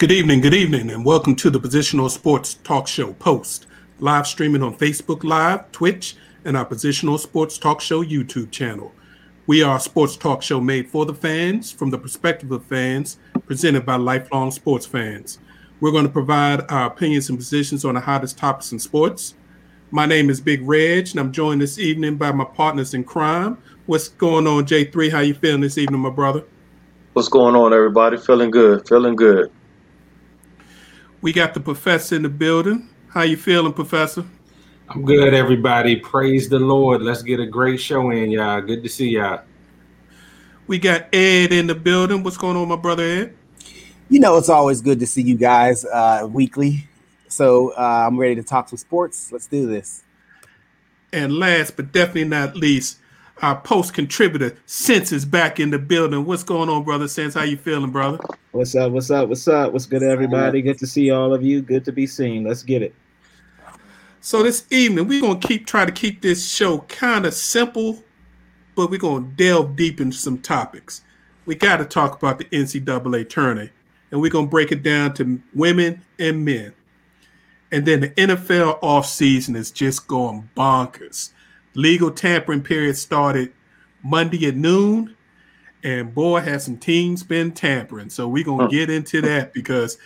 Good evening, good evening, and welcome to the Positions On Sports Talk Show Post, live streaming on Facebook Live, Twitch, and our Positions On Sports Talk Show YouTube channel. We are a sports talk show made for the fans, from the perspective of fans, presented by lifelong sports fans. We're going to provide our opinions and positions on the hottest topics in sports. My name is Big Reg, and I'm joined this evening by my partners in crime. What's going on, J3? How you feeling this evening, my brother? What's going on, everybody? Feeling good. Feeling good. We got the professor in the building. How you feeling, professor? I'm good, everybody. Praise the Lord. Let's get a great show in, y'all. Good to see y'all. We got Ed in the building. What's going on, my brother Ed? You know, it's always good to see you guys uh, weekly. So uh, I'm ready to talk some sports. Let's do this. And last but definitely not least, our post contributor Sense is back in the building. What's going on, brother Sense? How you feeling, brother? What's up? What's up? What's up? What's good, everybody? Good to see all of you. Good to be seen. Let's get it. So this evening we're gonna keep try to keep this show kind of simple, but we're gonna delve deep into some topics. We got to talk about the NCAA tourney, and we're gonna break it down to women and men. And then the NFL offseason is just going bonkers. Legal tampering period started Monday at noon, and boy, has some teams been tampering. So we're gonna get into that because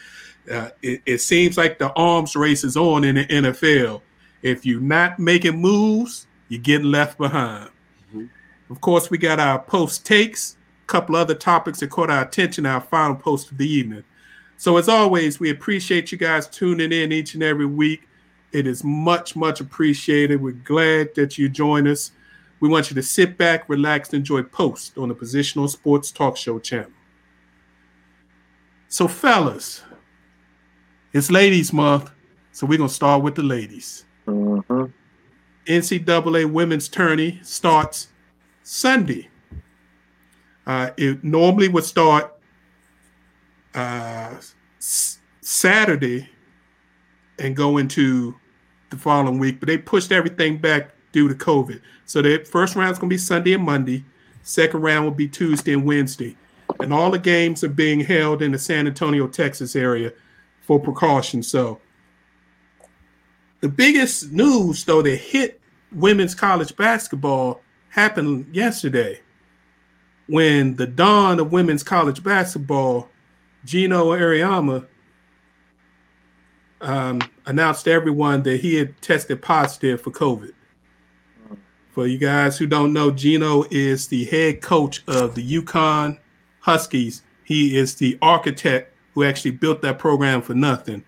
uh, it, it, seems like the arms race is on in the NFL. If you're not making moves, you're getting left behind. Mm-hmm. Of course, we got our post takes, a couple other topics that caught our attention, our final post of the evening. So, as always, we appreciate you guys tuning in each and every week. It is much, much appreciated. We're glad that you join us. We want you to sit back, relax, and enjoy Post on the Positions On Sports Talk Show channel. So, fellas, it's Ladies Month, so we're gonna start with the ladies. Mm-hmm. NCAA Women's Tourney starts Sunday. Uh, it normally would start uh, s- Saturday and go into the following week, but they pushed everything back due to COVID. So the first round is going to be Sunday and Monday. Second round will be Tuesday and Wednesday. And all the games are being held in the San Antonio, Texas area for precaution. So the biggest news, though, that hit women's college basketball happened yesterday when the dawn of women's college basketball, Geno Auriemma, um, announced to everyone that he had tested positive for COVID. For you guys who don't know, Geno is the head coach of the UConn Huskies. He is the architect who actually built that program for nothing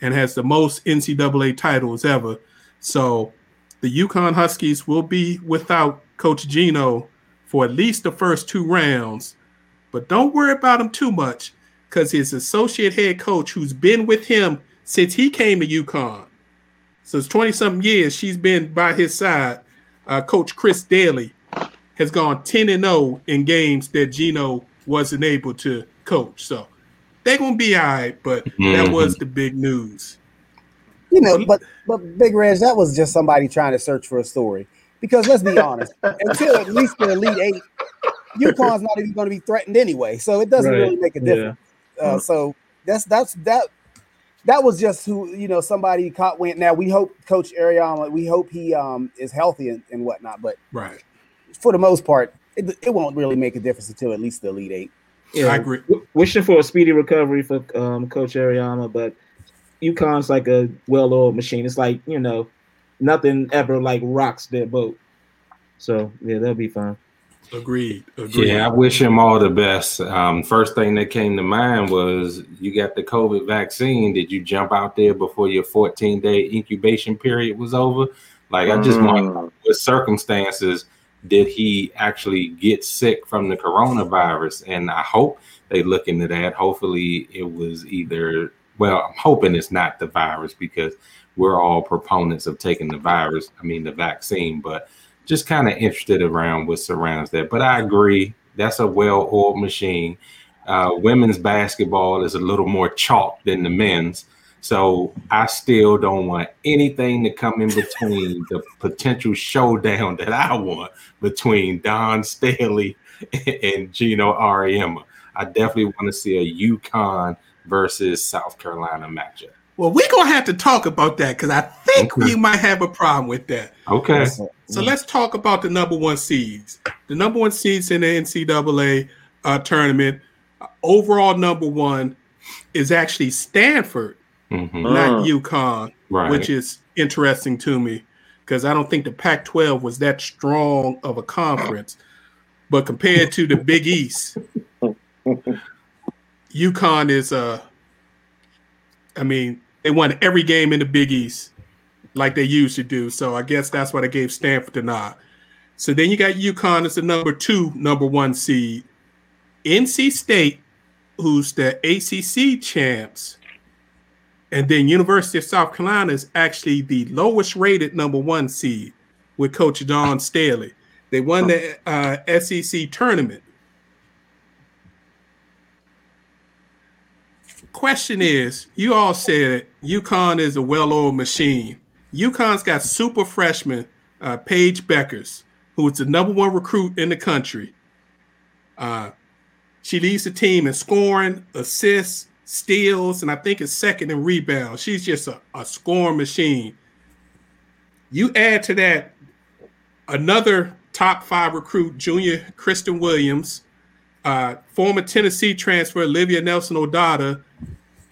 and has the most NCAA titles ever. So the UConn Huskies will be without Coach Geno for at least the first two rounds. But don't worry about him too much because his associate head coach, who's been with him since he came to UConn, since 20 something years, she's been by his side. Uh, coach Chris Dailey has gone 10 and 0 in games that Geno wasn't able to coach. So they're gonna be all right, but mm-hmm. that was the big news. You know, but but Big Reg, that was just somebody trying to search for a story. Because let's be honest, until at least the Elite Eight, UConn's not even going to be threatened anyway, so it doesn't right. really make a difference. Yeah. Uh, so that's that's that. That was just who you know somebody caught wind. Now we hope Coach Auriemma, we hope he um is healthy and, and whatnot, but right for the most part, it, it won't really make a difference until at least the Elite Eight. Yeah, I agree. Wishing for a speedy recovery for um, Coach Auriemma, but UConn's like a well-oiled machine. It's like you know, nothing ever like rocks their boat. So yeah, they'll be fine. Agreed. Agreed. Yeah, I wish him all the best. Um, first thing that came to mind was you got the COVID vaccine. Did you jump out there before your 14 day incubation period was over? Like, I just mm. want what circumstances did he actually get sick from the coronavirus? And I hope they look into that. Hopefully, it was either, well, I'm hoping it's not the virus because we're all proponents of taking the virus, I mean, the vaccine, but just kind of interested around what surrounds that. But I agree, that's a well oiled machine. Uh, women's basketball is a little more chalk than the men's. So I still don't want anything to come in between the potential showdown that I want between Dawn Staley and Geno Auriemma. I definitely want to see a UConn versus South Carolina matchup. Well, we're gonna have to talk about that because I think Okay. we might have a problem with that. Okay. So let's talk about the number one seeds. The number one seeds in the NCAA uh, tournament, uh, overall number one is actually Stanford, Mhm. not UConn, Right. which is interesting to me because I don't think the Pac-12 was that strong of a conference. But compared to the Big East, UConn is uh I mean, they won every game in the Big East like they used to do. So I guess that's why they gave Stanford the nod. So then you got UConn as the number two, number one seed. NC State, who's the ACC champs, and then University of South Carolina is actually the lowest rated number one seed with Coach Dawn Staley. They won the uh, SEC tournament. Question is, you all said UConn is a well-oiled machine. UConn's got super freshman uh, Paige Bueckers, who is the number one recruit in the country. Uh, she leads the team in scoring, assists, steals, and I think is second in rebounds. She's just a, a scoring machine. You add to that another top five recruit, junior Christyn Williams, uh, former Tennessee transfer Olivia Nelson-Ododa,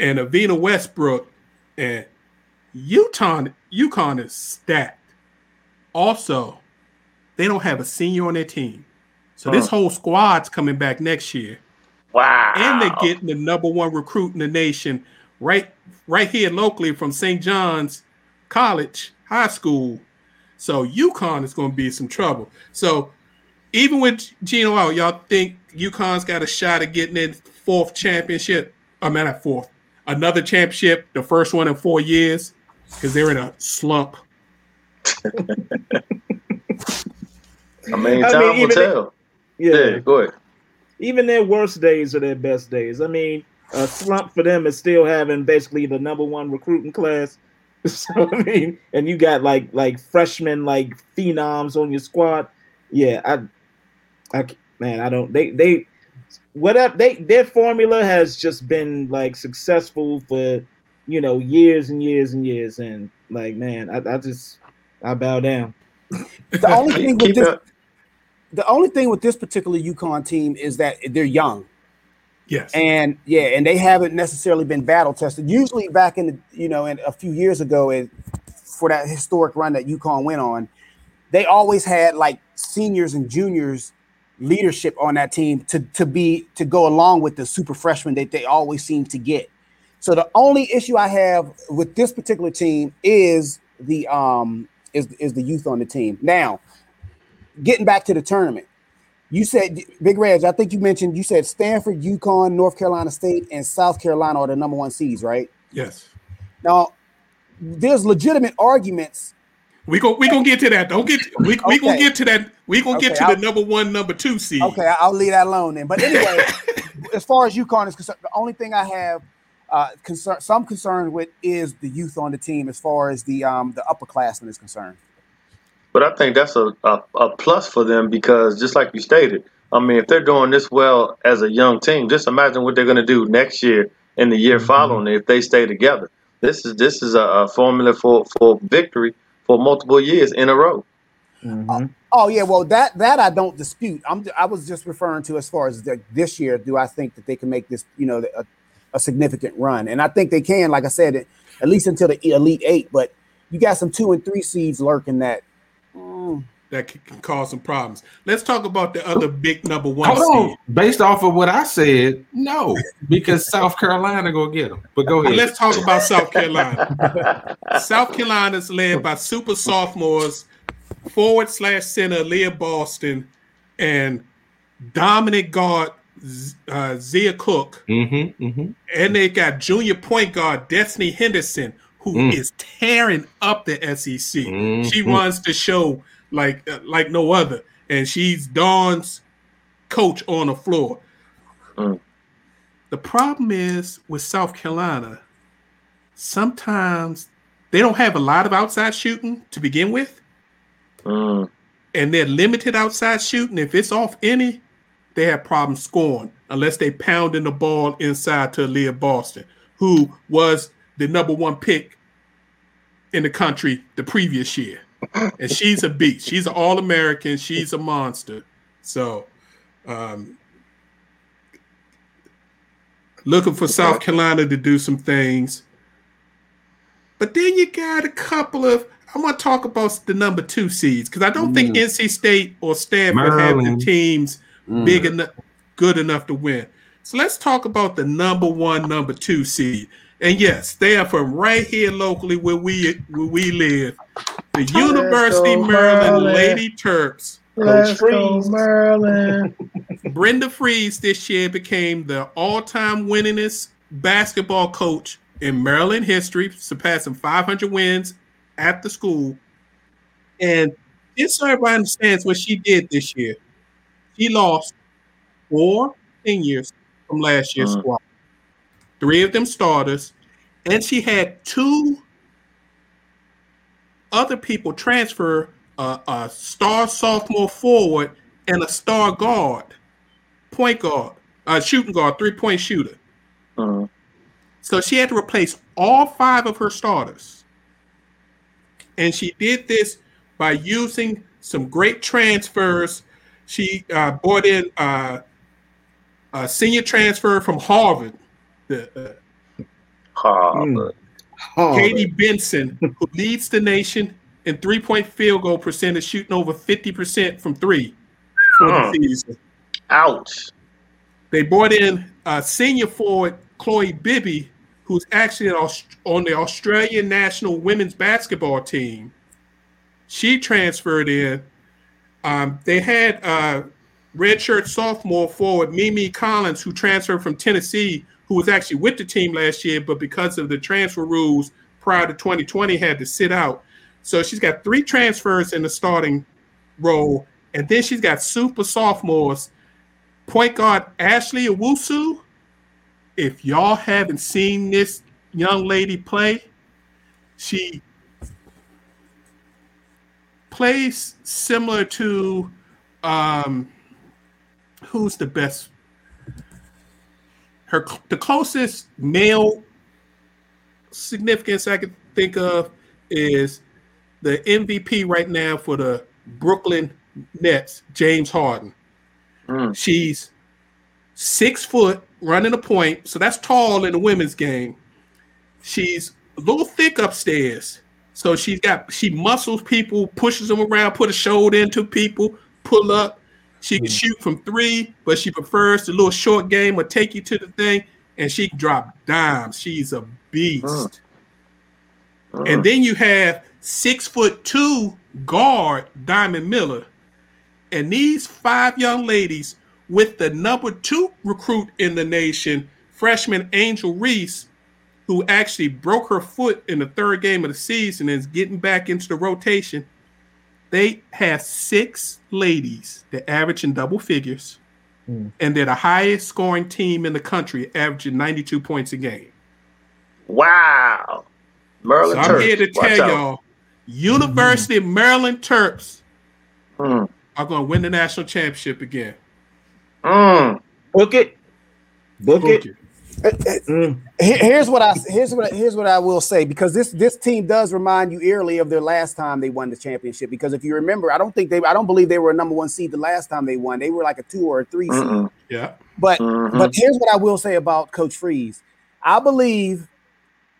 and Evina Westbrook, and Utah, UConn is stacked. Also, they don't have a senior on their team. So this whole squad's coming back next year. Wow. And they're getting the number one recruit in the nation right right here locally from St. John's College High School. So UConn is going to be some trouble. So even with Geno out, y'all think UConn's got a shot at getting in fourth championship? I mean, not fourth, another championship, the first one in four years, because they're in a slump. I mean, I time mean, will even tell. Yeah. Yeah, go ahead. even their worst days are their best days. I mean, a slump for them is still having basically the number one recruiting class. So I mean, and you got like like freshmen like phenoms on your squad. Yeah, I, I man, I don't. They they whatever they their formula has just been like successful for you know years and years and years, and like man, I, I just I bow down. The only thing with this, it. the only thing with this particular UConn team is that they're young. Yes. and yeah, and they haven't necessarily been battle tested. Usually, back in the you know, in a few years ago, it, for that historic run that UConn went on, they always had like seniors and juniors leadership on that team to to be to go along with the super freshmen that they always seem to get. So the only issue I have with this particular team is the um is is the youth on the team. Now, getting back to the tournament. You said Big Reg, I think you mentioned you said Stanford, UConn, North Carolina State, and South Carolina are the number one seeds, right? yes. Now, there's legitimate arguments. We go we gonna get to that. Don't get we we gonna get to that. We gonna get Okay, to I'll- the number one, number two seed. Okay, I'll leave that alone then. But anyway, as far as UConn is concerned, the only thing I have uh, concern some concern with is the youth on the team as far as the um the upperclassmen is concerned. But I think that's a, a, a plus for them because just like you stated, I mean, if they're doing this well as a young team, just imagine what they're going to do next year and the year following if they stay together. This is this is a, a formula for, for victory for multiple years in a row. Mhm. Oh yeah, well that that I don't dispute. I'm I was just referring to as far as the, this year. Do I think that they can make this you know a, a significant run? And I think they can. Like I said, at least until the elite eight. But you got some two and three seeds lurking that. mm, That can, cause some problems. Let's talk about the other big number one Hold on. Based off of what I said, no, because South Carolina gonna get them. But go ahead. let's talk about South Carolina. South Carolina is led by super sophomores, forward slash center Aliyah Boston, and dominant guard uh, Zia Cooke. Mm-hmm, mm-hmm. And they got junior point guard Destiny Henderson, who is Mm. tearing up the SEC. She Mhm. runs the show like uh, like no other, and she's Dawn's coach on the floor. Mm. The problem is with South Carolina, sometimes they don't have a lot of outside shooting to begin with, Mm, and they're limited outside shooting. If it's off any, they have problems scoring. unless they pounding the ball inside to Aliyah Boston, who was the number one pick in the country the previous year. And she's a beast. She's an All American. She's a monster. So, um, looking for South Carolina to do some things. But then you got a couple of. I want to talk about the number two seeds because I don't mm. think NC State or Stanford Maryland. have the teams mm. big enough, good enough to win. So let's talk about the number one, number two seed. And yes, they are from right here locally where we where we live. The Let's University Maryland, Lady Terps. Let's go Maryland. Brenda Frese this year became the all-time winningest basketball coach in Maryland history, surpassing 500 wins at the school. And just so everybody understands what she did this year, she lost four seniors from last year's uh-huh. squad three of them starters, and she had two other people transfer uh, a star sophomore forward and a star guard, point guard, uh, shooting guard, three point shooter. Uh-huh. So she had to replace all five of her starters. And she did this by using some great transfers. She uh, brought in uh, a senior transfer from Harvard, the uh, Harvard. Katie Benzan, who leads the nation in three point field goal percentage, shooting over 50% from three for the season. Ouch. They brought in uh, senior forward Chloe Bibby, who's actually on the Australian national women's basketball team. She transferred in. Um, they had uh, redshirt sophomore forward Mimi Collins, who transferred from Tennessee, who was actually with the team last year, but because of the transfer rules prior to 2020, had to sit out. So she's got three transfers in the starting role, and then she's got super sophomores. Point guard Ashley Owusu. If y'all haven't seen this young lady play, she plays similar to um, who's the best her the closest male significance I could think of is the MVP right now for the Brooklyn Nets, James Harden. Mm. She's six foot, running a point, so that's tall in the women's game. She's a little thick upstairs, so she's got she muscles people, pushes them around, put a shoulder into people, pull up. She can shoot from three, but she prefers the little short game or take you to the thing, and she can drop dimes. She's a beast. Uh. Uh. And then you have six foot two guard Diamond Miller. And these five young ladies with the number two recruit in the nation, freshman Angel Reese, who actually broke her foot in the third game of the season and is getting back into the rotation. They have six ladies that average in double figures, mm. and they're the highest scoring team in the country, averaging 92 points a game. Wow. Maryland so I'm here to tell y'all University mm-hmm. of Maryland Terps mm. are going to win the national championship again. Mm. Book it. Book, Book it. it. Mm. Here's what I here's what here's what I will say because this this team does remind you eerily of their last time they won the championship. Because if you remember, I don't think they I don't believe they were a number one seed the last time they won. They were like a two or a 3 seed. Yeah. But mm-hmm. but here's what I will say about Coach Frese I believe,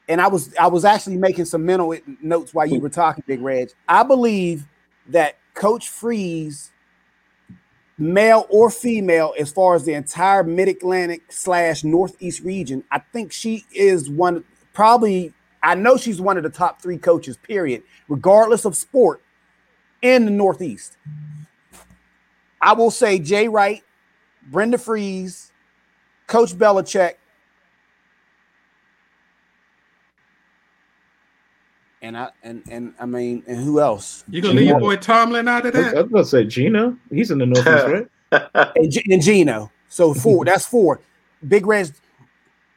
and I was I was actually making some mental notes while you were talking, Big Reg. I believe that Coach Frese male or female, as far as the entire Mid Atlantic slash Northeast region, I think she is one, probably, I know she's one of the top three coaches, period, regardless of sport in the Northeast. I will say Jay Wright, Brenda Frese, Coach Belichick, And I and and I mean, and who else? You gonna leave your boy Tomlin out of that? I was gonna say Geno. He's in the Northeast, right? and, G- and Geno. So four. that's four. Big Reg.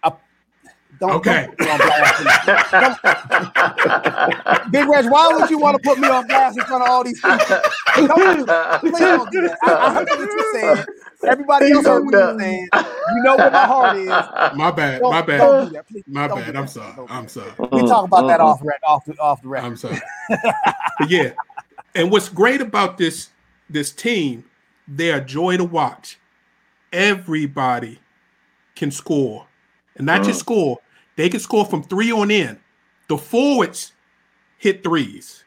Uh, don't, okay. Don't Big Reg, why would you want to put me on blast in front of all these people? Don't do, please don't do that. I, I heard what you said. Everybody else heard what you saying. You know where my heart is. My bad. Don't- My bad. don't do that, please. My Don't bad. I'm sorry. I'm sorry. We talk about that off rec, off the off the record. I'm sorry. but yeah, and what's great about this this team, they're a joy to watch. Everybody can score, and not just mm. score; they can score from three on in. The forwards hit threes.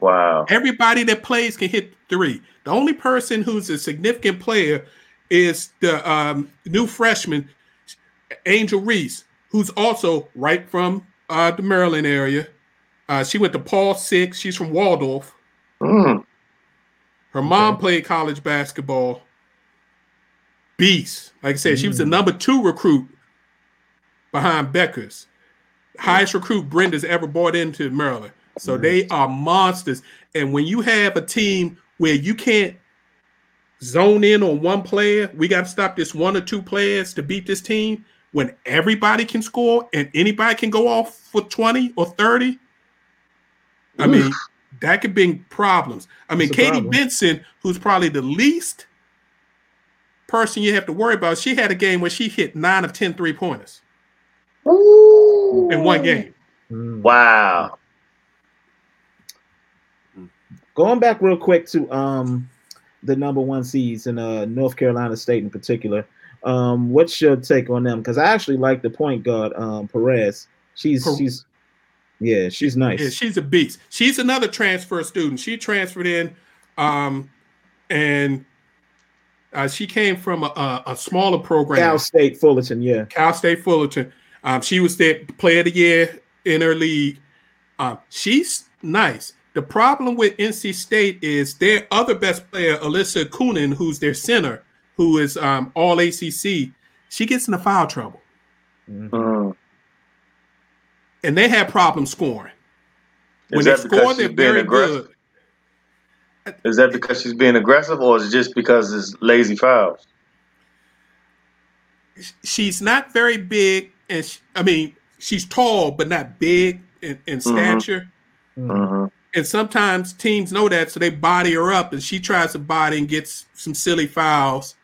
Wow. Everybody that plays can hit three. The only person who's a significant player is the um, new freshman, Angel Reese, who's also right from uh, the Maryland area. Uh, she went to Paul Six. She's from Waldorf. Mm. Her mom played college basketball. Beast. Like I said, she was the number two recruit behind Bueckers. Highest recruit Brenda's ever brought into Maryland. So they are monsters. And when you have a team where you can't zone in on one player, we got to stop this one or two players to beat this team. When everybody can score and anybody can go off for 20 or 30, I mean, that could bring problems. I mean, Katie problem. Benzan, who's probably the least person you have to worry about, she had a game where she hit nine of 10 three pointers in one game. Mm. Wow. Going back real quick to um the number one seeds in uh North Carolina State in particular. Um, what's your take on them? Because I actually like the point guard, um, Perez. She's Per- she's yeah, she's nice. Yeah, she's a beast. She's another transfer student. She transferred in, um, and uh, she came from a, a, a smaller program, Cal Cal, State Fullerton, yeah. Cal State Fullerton. Um, she was the player of the year in her league. Um, she's nice. The problem with NC State is their other best player, Elissa Cunane, who's their center, who is um, all ACC. She gets into foul trouble, Mhm. Mm. and they have problems scoring. When Is they that score, they're being very aggressive? good. Is that because she's being aggressive, or is it just because it's lazy fouls? she's not very big, and she, I mean she's tall but not big in, in stature. hmm And sometimes teams know that, so they body her up, and she tries to body and gets some silly fouls.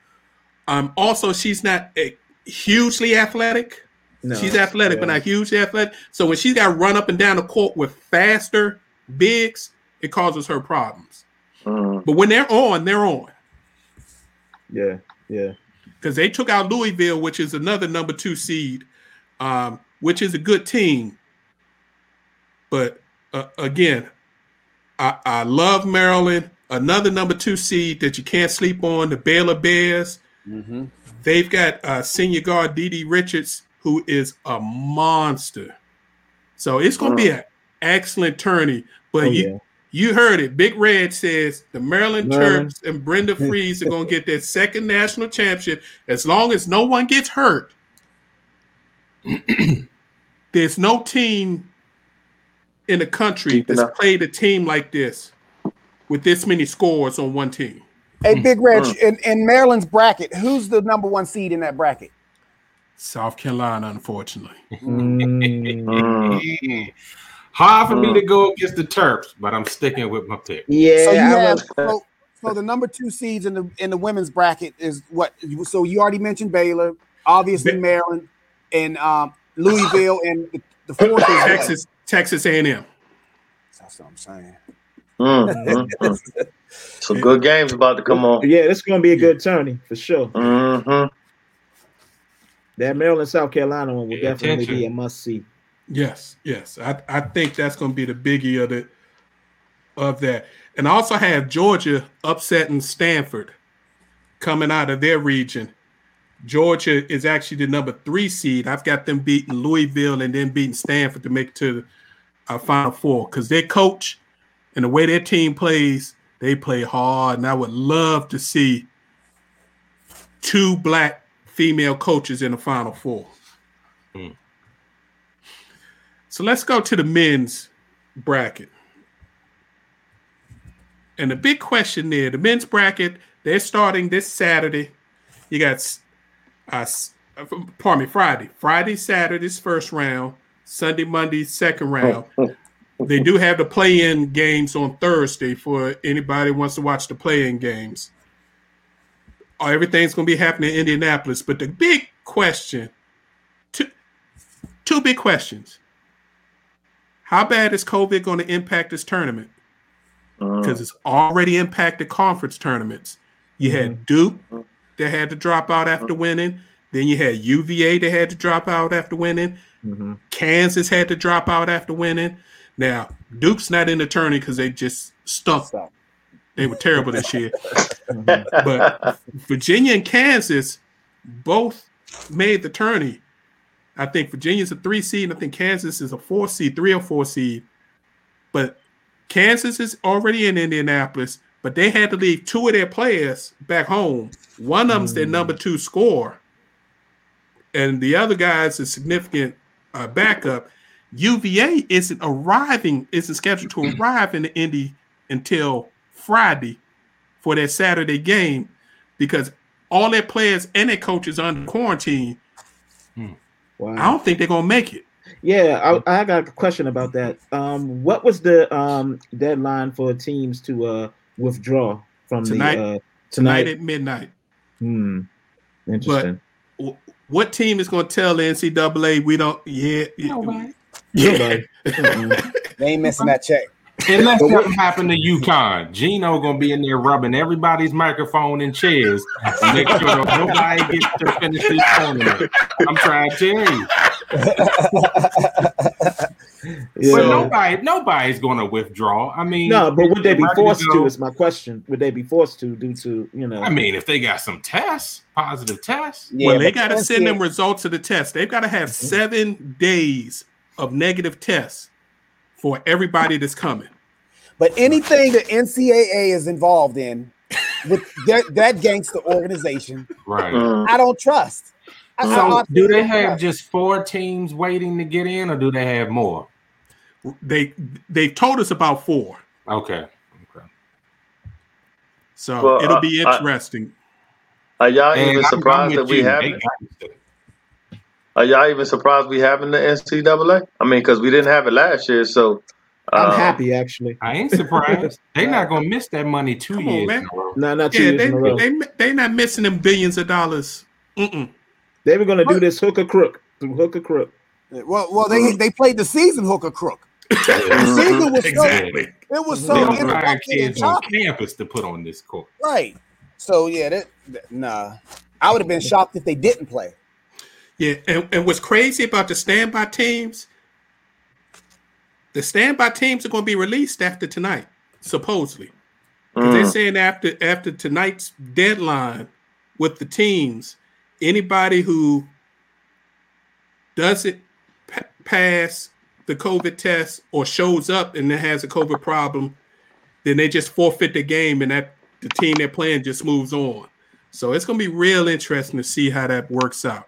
Um, also, she's not uh, hugely athletic. No, she's athletic, but not hugely athletic. So when she's got run up and down the court with faster bigs, it causes her problems. mm But when they're on, they're on. Yeah, yeah. because they took out Louisville, which is another number two seed, um, which is a good team. But uh, again, I, I love Maryland. Another number two seed that you can't sleep on, the Baylor Bears. Mm-hmm. They've got uh, senior guard Dee Richards, who is a monster. So it's going to be an excellent tourney. But Oh, you, yeah. you heard it. Big Reg says the Maryland Maryland. Terps and Brenda Frese are going to get their second national championship as long as no one gets hurt. There's no team in the country Deep that's enough. played a team like this with this many scores on one team. Hey, Big Reg, Mm. in, in Maryland's bracket, who's the number one seed in that bracket? South Carolina, unfortunately. Mm, Mm. Hard for me Mm. to go against the Terps, but I'm sticking with my pick. yeah, So you have so, so the number two seeds in the in the women's bracket is what? So you already mentioned Baylor, obviously Maryland, and um, Louisville, and the, the fourth is what? Texas, Texas A&M. That's what I'm saying. Mm, mm, mm. Some good games about to come on. yeah, it's gonna be a good tourney for sure. hmm That Maryland South Carolina one will Pay definitely attention. be a must see. Yes, yes. I, I think that's going to be the biggie of the of that. And I also have Georgia upsetting Stanford coming out of their region. Georgia is actually the number three seed. I've got them beating Louisville and then beating Stanford to make it to Final Four because their coach and the way their team plays, they play hard. And I would love to see two black female coaches in the Final Four. Hmm. So let's go to the men's bracket. And the big question there, the men's bracket, they're starting this Saturday. You got, uh, uh, pardon me, Friday. Friday, Saturday's first round. Sunday, Monday, second round. They do have the play-in games on Thursday for anybody who wants to watch the play-in games. Uh, everything's going to be happening in Indianapolis. But the big question, two, two big questions. How bad is COVID going to impact this tournament? Because Uh, it's already impacted conference tournaments. You had mm-hmm. Duke uh. that had to drop out after winning. Then you had UVA that had to drop out after winning. Mhm. Kansas had to drop out after winning. Now Duke's not in the tourney because they just stunk. They were terrible this year. Mhm. But Virginia and Kansas both made the tourney. I think Virginia's a three seed, and I think Kansas is a four seed, three or four seed. But Kansas is already in Indianapolis, but they had to leave two of their players back home. One of them's their number two scorer, and the other guy's a significant uh, backup. UVA isn't arriving, isn't scheduled to arrive in the Indy until Friday for that Saturday game because all their players and their coaches are under quarantine. Wow. I don't think they're gonna make it. Yeah, I, I got a question about that. Um, what was the um deadline for teams to uh withdraw from Tonight. the uh Tonight tonight? at midnight. Hmm. Interesting. Wh- What team is going to tell the NCAA we don't? Yeah, yeah, oh, Nobody. yeah. Nobody. They ain't missing that check. Unless something happened to UConn, Geno gonna be in there rubbing everybody's microphone and chairs to make sure nobody gets to finish this tournament. I'm trying to tell you. Yeah. But nobody, nobody's gonna withdraw. I mean, no, but would they be ready to forced to? Is my question. Would they be forced to due to you know? I mean, if they got some tests, positive tests, Yeah, well, they got to send them results of the test. They've got to have seven days of negative tests for everybody that's coming. But anything the NCAA is involved in with that, that gangster organization, right? mm. I don't trust. I- I So, do they have just four teams waiting to get in, or do they have more? They they've told us about four, Okay, okay. so Well, it'll uh, be I- interesting. Are y'all And even surprised that we you. have They it? Are y'all even surprised we having the NCAA? I mean, because we didn't have it last year, so I'm uh, happy actually. I ain't surprised. They're not gonna miss that money two Come on, years man. in. No, not two Yeah, years they in a row. they they not missing them billions of dollars. Mm-mm. They were gonna do this hook or crook through hook or crook. Well, well, they they played the season hooker crook. The season was so it was They so don't find kids on campus to put on this court. Right. So yeah, that, that- nah. I would have been shocked if they didn't play. Yeah, and, and what's crazy about the standby teams, the standby teams are going to be released after tonight, supposedly. 'Cause They're mm, saying after after tonight's deadline with the teams, anybody who doesn't pa- pass the COVID test or shows up and then has a COVID problem, then they just forfeit the game, and that the team they're playing just moves on. So it's going to be real interesting to see how that works out.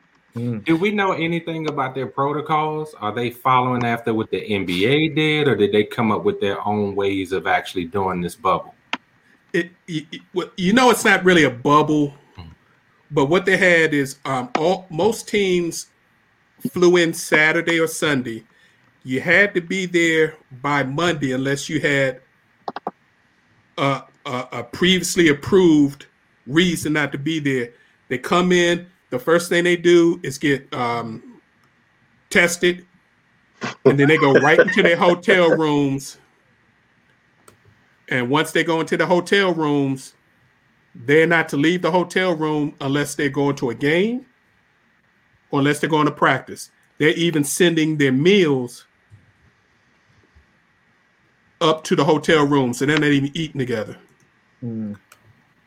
Do we know anything about their protocols? Are they following after what the NBA did, or did they come up with their own ways of actually doing this bubble? it, it, it- you know it's not really a bubble, but what they had is um, all most teams flew in Saturday or Sunday. You had to be there by Monday unless you had a, a, a previously approved reason not to be there. They come in. The first thing they do is get um, tested, and then they go right into their hotel rooms. And once they go into the hotel rooms, they're not to leave the hotel room unless they're going to a game or unless they're going to practice. They're even sending their meals up to the hotel room, so they're not even eating together. Mm.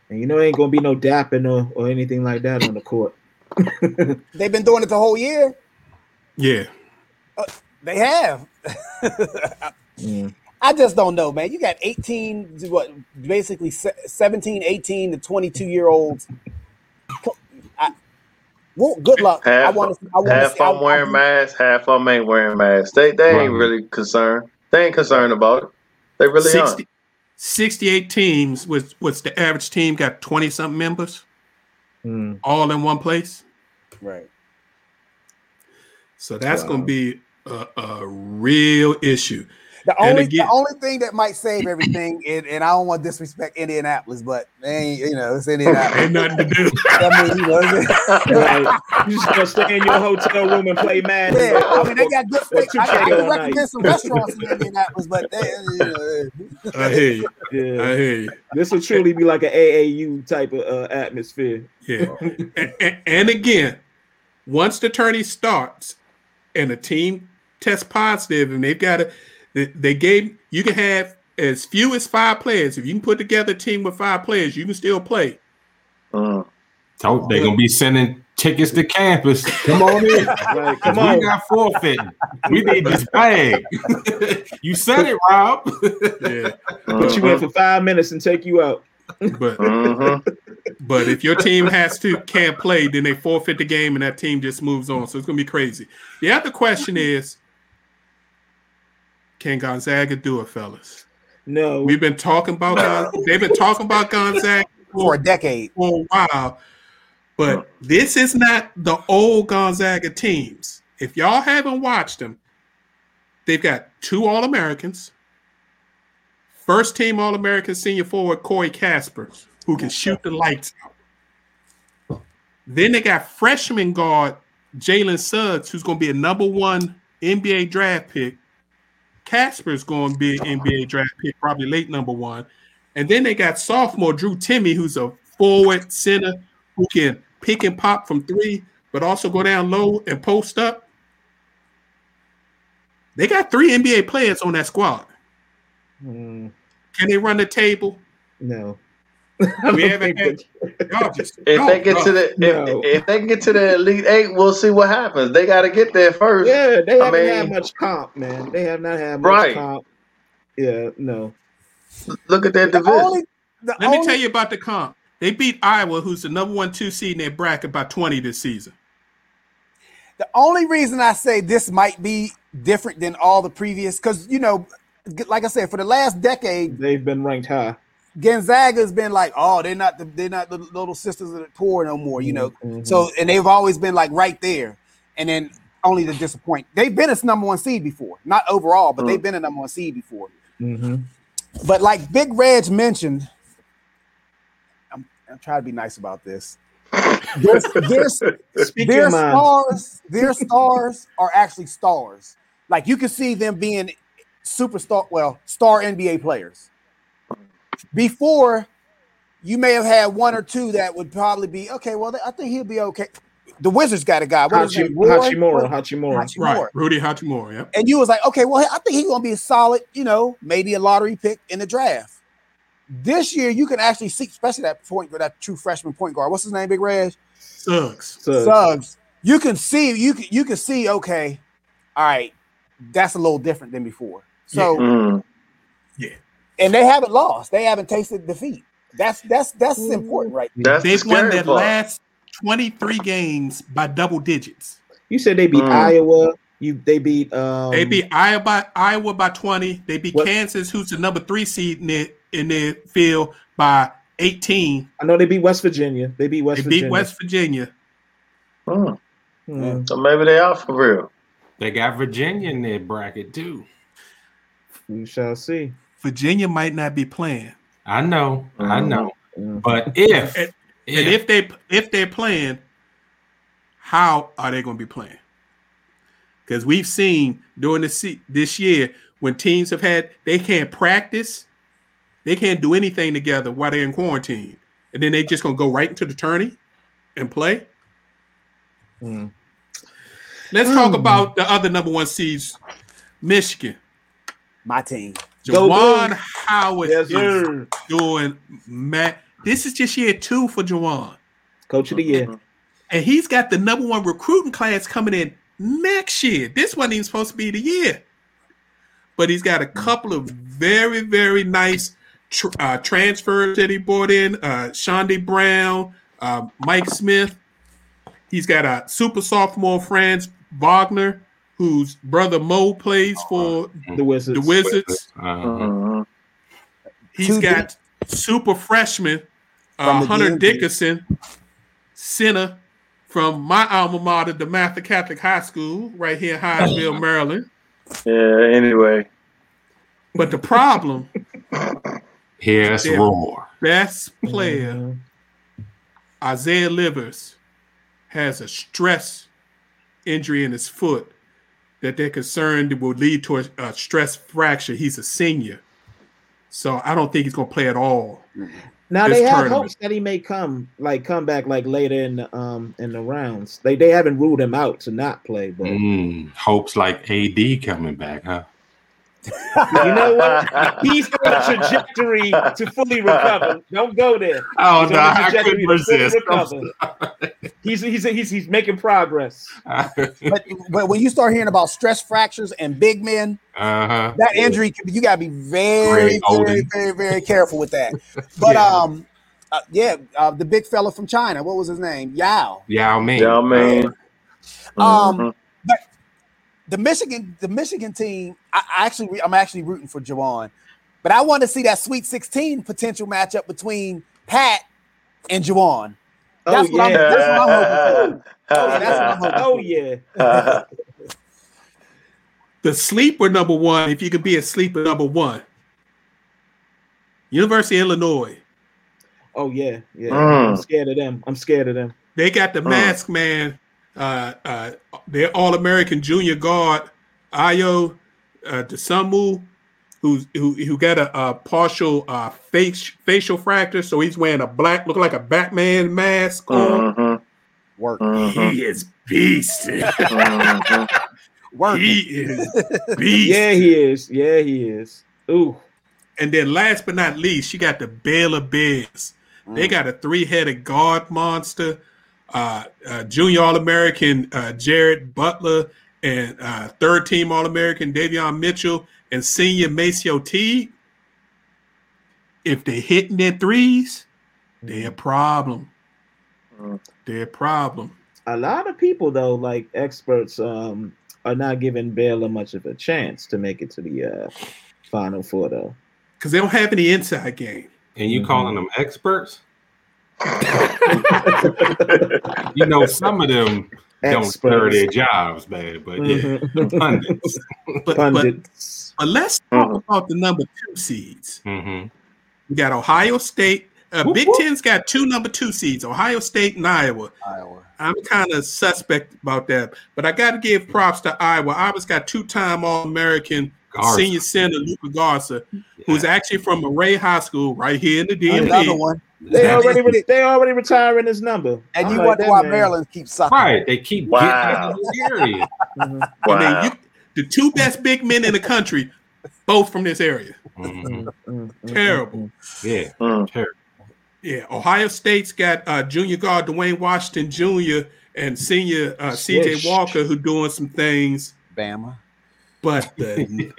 And you know, ain't gonna be no dapping or, or anything like that on the court. They've been doing it the whole year. Yeah. They have. Mm. I just don't know, man. You got 18, what, basically se- 17, 18 to 22 year olds. I, well, good luck. I half, want to. I want half to. of them wearing masks, half of them ain't wearing masks. They they ain't really concerned. They ain't concerned about it. They really 60, aren't. 68 teams was what's the average team got 20 something members Mm. all in one place. Right. So that's Wow. going to be a, a real issue. The only again, the only thing that might save everything, and, and I don't want to disrespect Indianapolis, but man, you know, it's Indianapolis. Ain't nothing to do. I mean, you know, right. you just gonna stay in your hotel room and play mad. Yeah, I mean, they got good. Steak. I, I can recommend night. some restaurants in Indianapolis, but they, you know, I hear you. Yeah, I hear you. This will truly be like an AAU type of uh, atmosphere. Yeah, and, and, and again, once the tourney starts and a team tests positive, and they've got to they gave you can have as few as five players. If you can put together a team with five players, you can still play. Uh, so they're gonna be sending tickets to campus. Come on in. Like, come on. We got forfeit. We need this bag. you said it, Rob. yeah. Uh-huh. Put you in for five minutes and take you out. But uh-huh. but if your team has to can't play, then they forfeit the game and that team just moves on. So it's gonna be crazy. The other question is can Gonzaga do it, fellas? No. We've been talking about Gonzaga. They've been talking about Gonzaga for, for a decade. For a while. But this is not the old Gonzaga teams. If y'all haven't watched them, they've got two All Americans, first team All American senior forward Corey Kispert, who can shoot the lights out. Then they got freshman guard Jalen Suggs, who's going to be a number one NBA draft pick Kispert's going to be an NBA draft pick, probably late number one. And then they got sophomore Drew Timme, who's a forward center who can pick and pop from three, but also go down low and post up. They got three NBA players on that squad. Mm. Can they run the table? No. We haven't had, just, if no, they get no, to the no. if, if, they get to the elite eight, we'll see what happens. They got to get there first. Yeah, they haven't mean, had much comp, man. They have not had much right. comp. Yeah, no. Look at that division. Only, Let only, me tell you about the comp. They beat Iowa, who's the number one two seed in their bracket, by twenty this season. The only reason I say this might be different than all the previous, because you know, like I said, for the last decade, they've been ranked high Gonzaga's been like, oh, they're not the, they're not the little sisters of the tour no more, you know. Mm-hmm. So and they've always been like right there, and then only to disappoint. They've been a number one seed before, not overall, but mm-hmm. they've been a number one seed before. Mm-hmm. But like Big Reg mentioned, I'm, I'm trying to be nice about this. Their, their, their stars, their stars are actually stars. Like you can see them being superstar, well, star NBA players before you may have had one or two that would probably be okay. Well, I think he'll be okay. The Wizards got a guy. What Hachi, Hachimura, Hachimura. Hachimura. Right. Rudy Hachimura. Yeah. And you was like, okay, well, I think he's going to be a solid, you know, maybe a lottery pick in the draft. This year, you can actually see, especially that point, guard, that true freshman point guard. What's his name, Big Reg? Suggs. Suggs. Suggs. You can see, you can, you can see, okay, all right, that's a little different than before. So, yeah. Mm. yeah and they haven't lost. They haven't tasted defeat. That's that's that's important, right? That's They've won their part. last twenty three games by double digits. You said they beat mm. Iowa. You they beat um, they beat Iowa by Iowa by twenty. They beat what? Kansas, who's the number three seed in their in their field by eighteen. I know they beat West Virginia. They beat West. They Virginia. beat West Virginia. Hmm. Hmm. So maybe they are for real. They got Virginia in their bracket too. We shall see. Virginia might not be playing. I know, mm-hmm. I know. But if, and, if and if they if they're playing, how are they going to be playing? Because we've seen during this this year when teams have had they can't practice, they can't do anything together while they're in quarantine, and then they just gonna go right into the tourney and play. Mm. Let's mm. talk about the other number one seeds, Michigan. My team. Juwan Howard yes, is doing Matt. This is just year two for Juwan. Coach of the year. And he's got the number one recruiting class coming in next year. This wasn't even supposed to be the year. But he's got a couple of very, very nice tr- uh, transfers that he brought in. Uh, Chaundee Brown, uh, Mike Smith. He's got a super sophomore Franz Wagner whose brother Mo plays for the Wizards. The Wizards. Uh-huh. He's got super freshman uh, Hunter Dickinson, center from my alma mater, the DeMatha Catholic High School, right here in Hyattsville, Maryland. Yeah. Anyway. But the problem, Here's Yeah. roar. best player Mhm. Isaiah Livers has a stress injury in his foot that they're concerned will lead to a, a stress fracture. He's a senior. So I don't think he's going to play at all. Now they have tournament. hopes that he may come, like come back, like later in the um in the rounds. They they haven't ruled him out to not play, but Mm, hopes like AD coming back, huh? you know what? He's on a trajectory to fully recover. Don't go there. Oh He's no, on a I trajectory couldn't resist. He's, he's he's he's making progress. But but when you start hearing about stress fractures and big men, uh-huh. that injury you gotta be very, Great, very, very, very careful with that. But Yeah. um, uh, yeah, uh, the big fella from China, what was his name? Yao. Yao Ming. Yao I mean, Um, mhm. But the Michigan, the Michigan team, I, I actually, I'm actually rooting for Juwan, but I want to see that Sweet 16 potential matchup between Pat and Juwan. That's oh what I'm- yeah. that's what I'm hoping Oh, that's what I'm hoping oh yeah. The sleeper number one, if you could be a sleeper number one, University of Illinois. Oh yeah. Yeah. Mm. I'm scared of them. I'm scared of them. They got the Uh. mask man, uh, uh, their All American junior guard, Ayo uh, Dosunmu, who's who, who got a, a partial uh, face facial fracture, so he's wearing a black, look like a Batman mask on. Mhm, Work, mhm, He is beast. work. he is beast. Yeah, he is. Yeah, he is. Ooh. And then last but not least, you got the Baylor Bears. They got a three-headed guard monster, uh, uh, junior All-American uh, Jared Butler, and uh, third-team All-American Davion Mitchell, and senior MaCio T. If they're hitting their threes, they're a problem. Mm. They're a problem. A lot of people though, like experts, um, are not giving Baylor much of a chance to make it to the uh final four though. Because they don't have any inside game. And you Mhm. calling them experts? You know, some of them don't stir their jobs, man. But yeah, Mhm. the pundits. But, but, Pundits. but let's talk Mhm. about the number two seeds. hmm We got Ohio State. Uh, Whoop, Big whoop. Ten's got two number two seeds, Ohio State and Iowa. Iowa. I'm kind of suspect about that, but I got to give props to Iowa. Iowa's got two-time All-American Garza. senior center Luka Garza, who's actually from Array High School right here in the Another DMV. one. They That already re- they already retiring his number. And I'm you like, wonder that why man- Maryland keeps sucking. Right. They keep Wow. getting out of this area. Mhm. I mean, you, the two best big men in the country, both from this area. Mhm. Mhm. Mhm. Terrible. Yeah. Mm. Terrible. Yeah, Ohio State's got uh, junior guard Duane Washington Jr. and senior uh, CJ Walker who doing some things. Bama. But the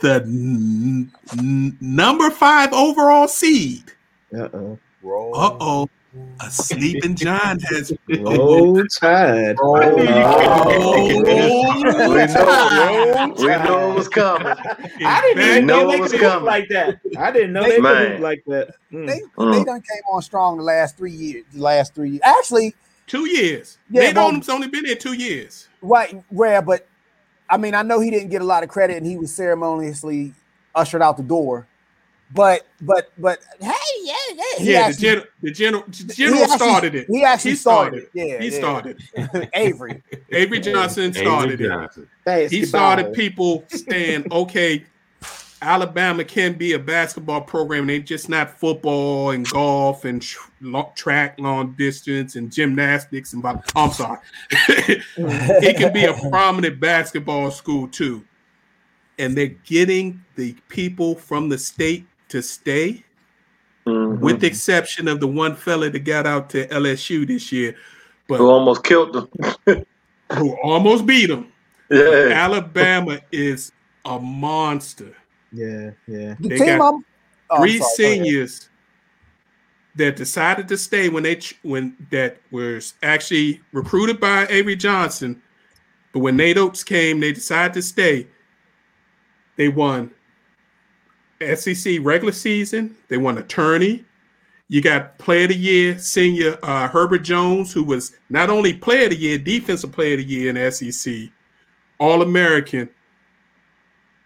the n- n- number five overall seed. Uh-oh. Uh oh, a sleeping giant has. Roll Tide. Roll. Oh, we know, we know it was coming. I didn't even Know know it they was coming. like that. I didn't know they could Man. like that. Mm. They, Mm. they done came on strong the last three years. The last three years. Actually, two years. Yeah, Nate well- Odom's only been there two years. right, rare, but I mean, I know he didn't get a lot of credit and he was ceremoniously ushered out the door. But but but hey, yeah, yeah. He yeah, actually, the, gen- the general the general actually- started it. He actually He started. started. Yeah, He yeah. started. Avery. Avery Johnson started Avery it. Johnson. Basketball. he started people saying, okay, Alabama can be a basketball program. They just not football and golf and tr- track, long distance and gymnastics and. vol- I'm sorry, it can be a prominent basketball school too. And they're getting the people from the state to stay, Mhm. with the exception of the one fella that got out to LSU this year, but Who almost killed them. who almost beat them. Yeah. Alabama is a monster. Yeah, yeah. The They team got I'm oh, I'm Three sorry, seniors that decided to stay when they when that was actually recruited by Avery Johnson, but when Nate Oats came, they decided to stay. They won SEC regular season. They won a tourney. You got Player of the Year senior uh, Herbert Jones, who was not only Player of the Year, Defensive Player of the Year in SEC, All American.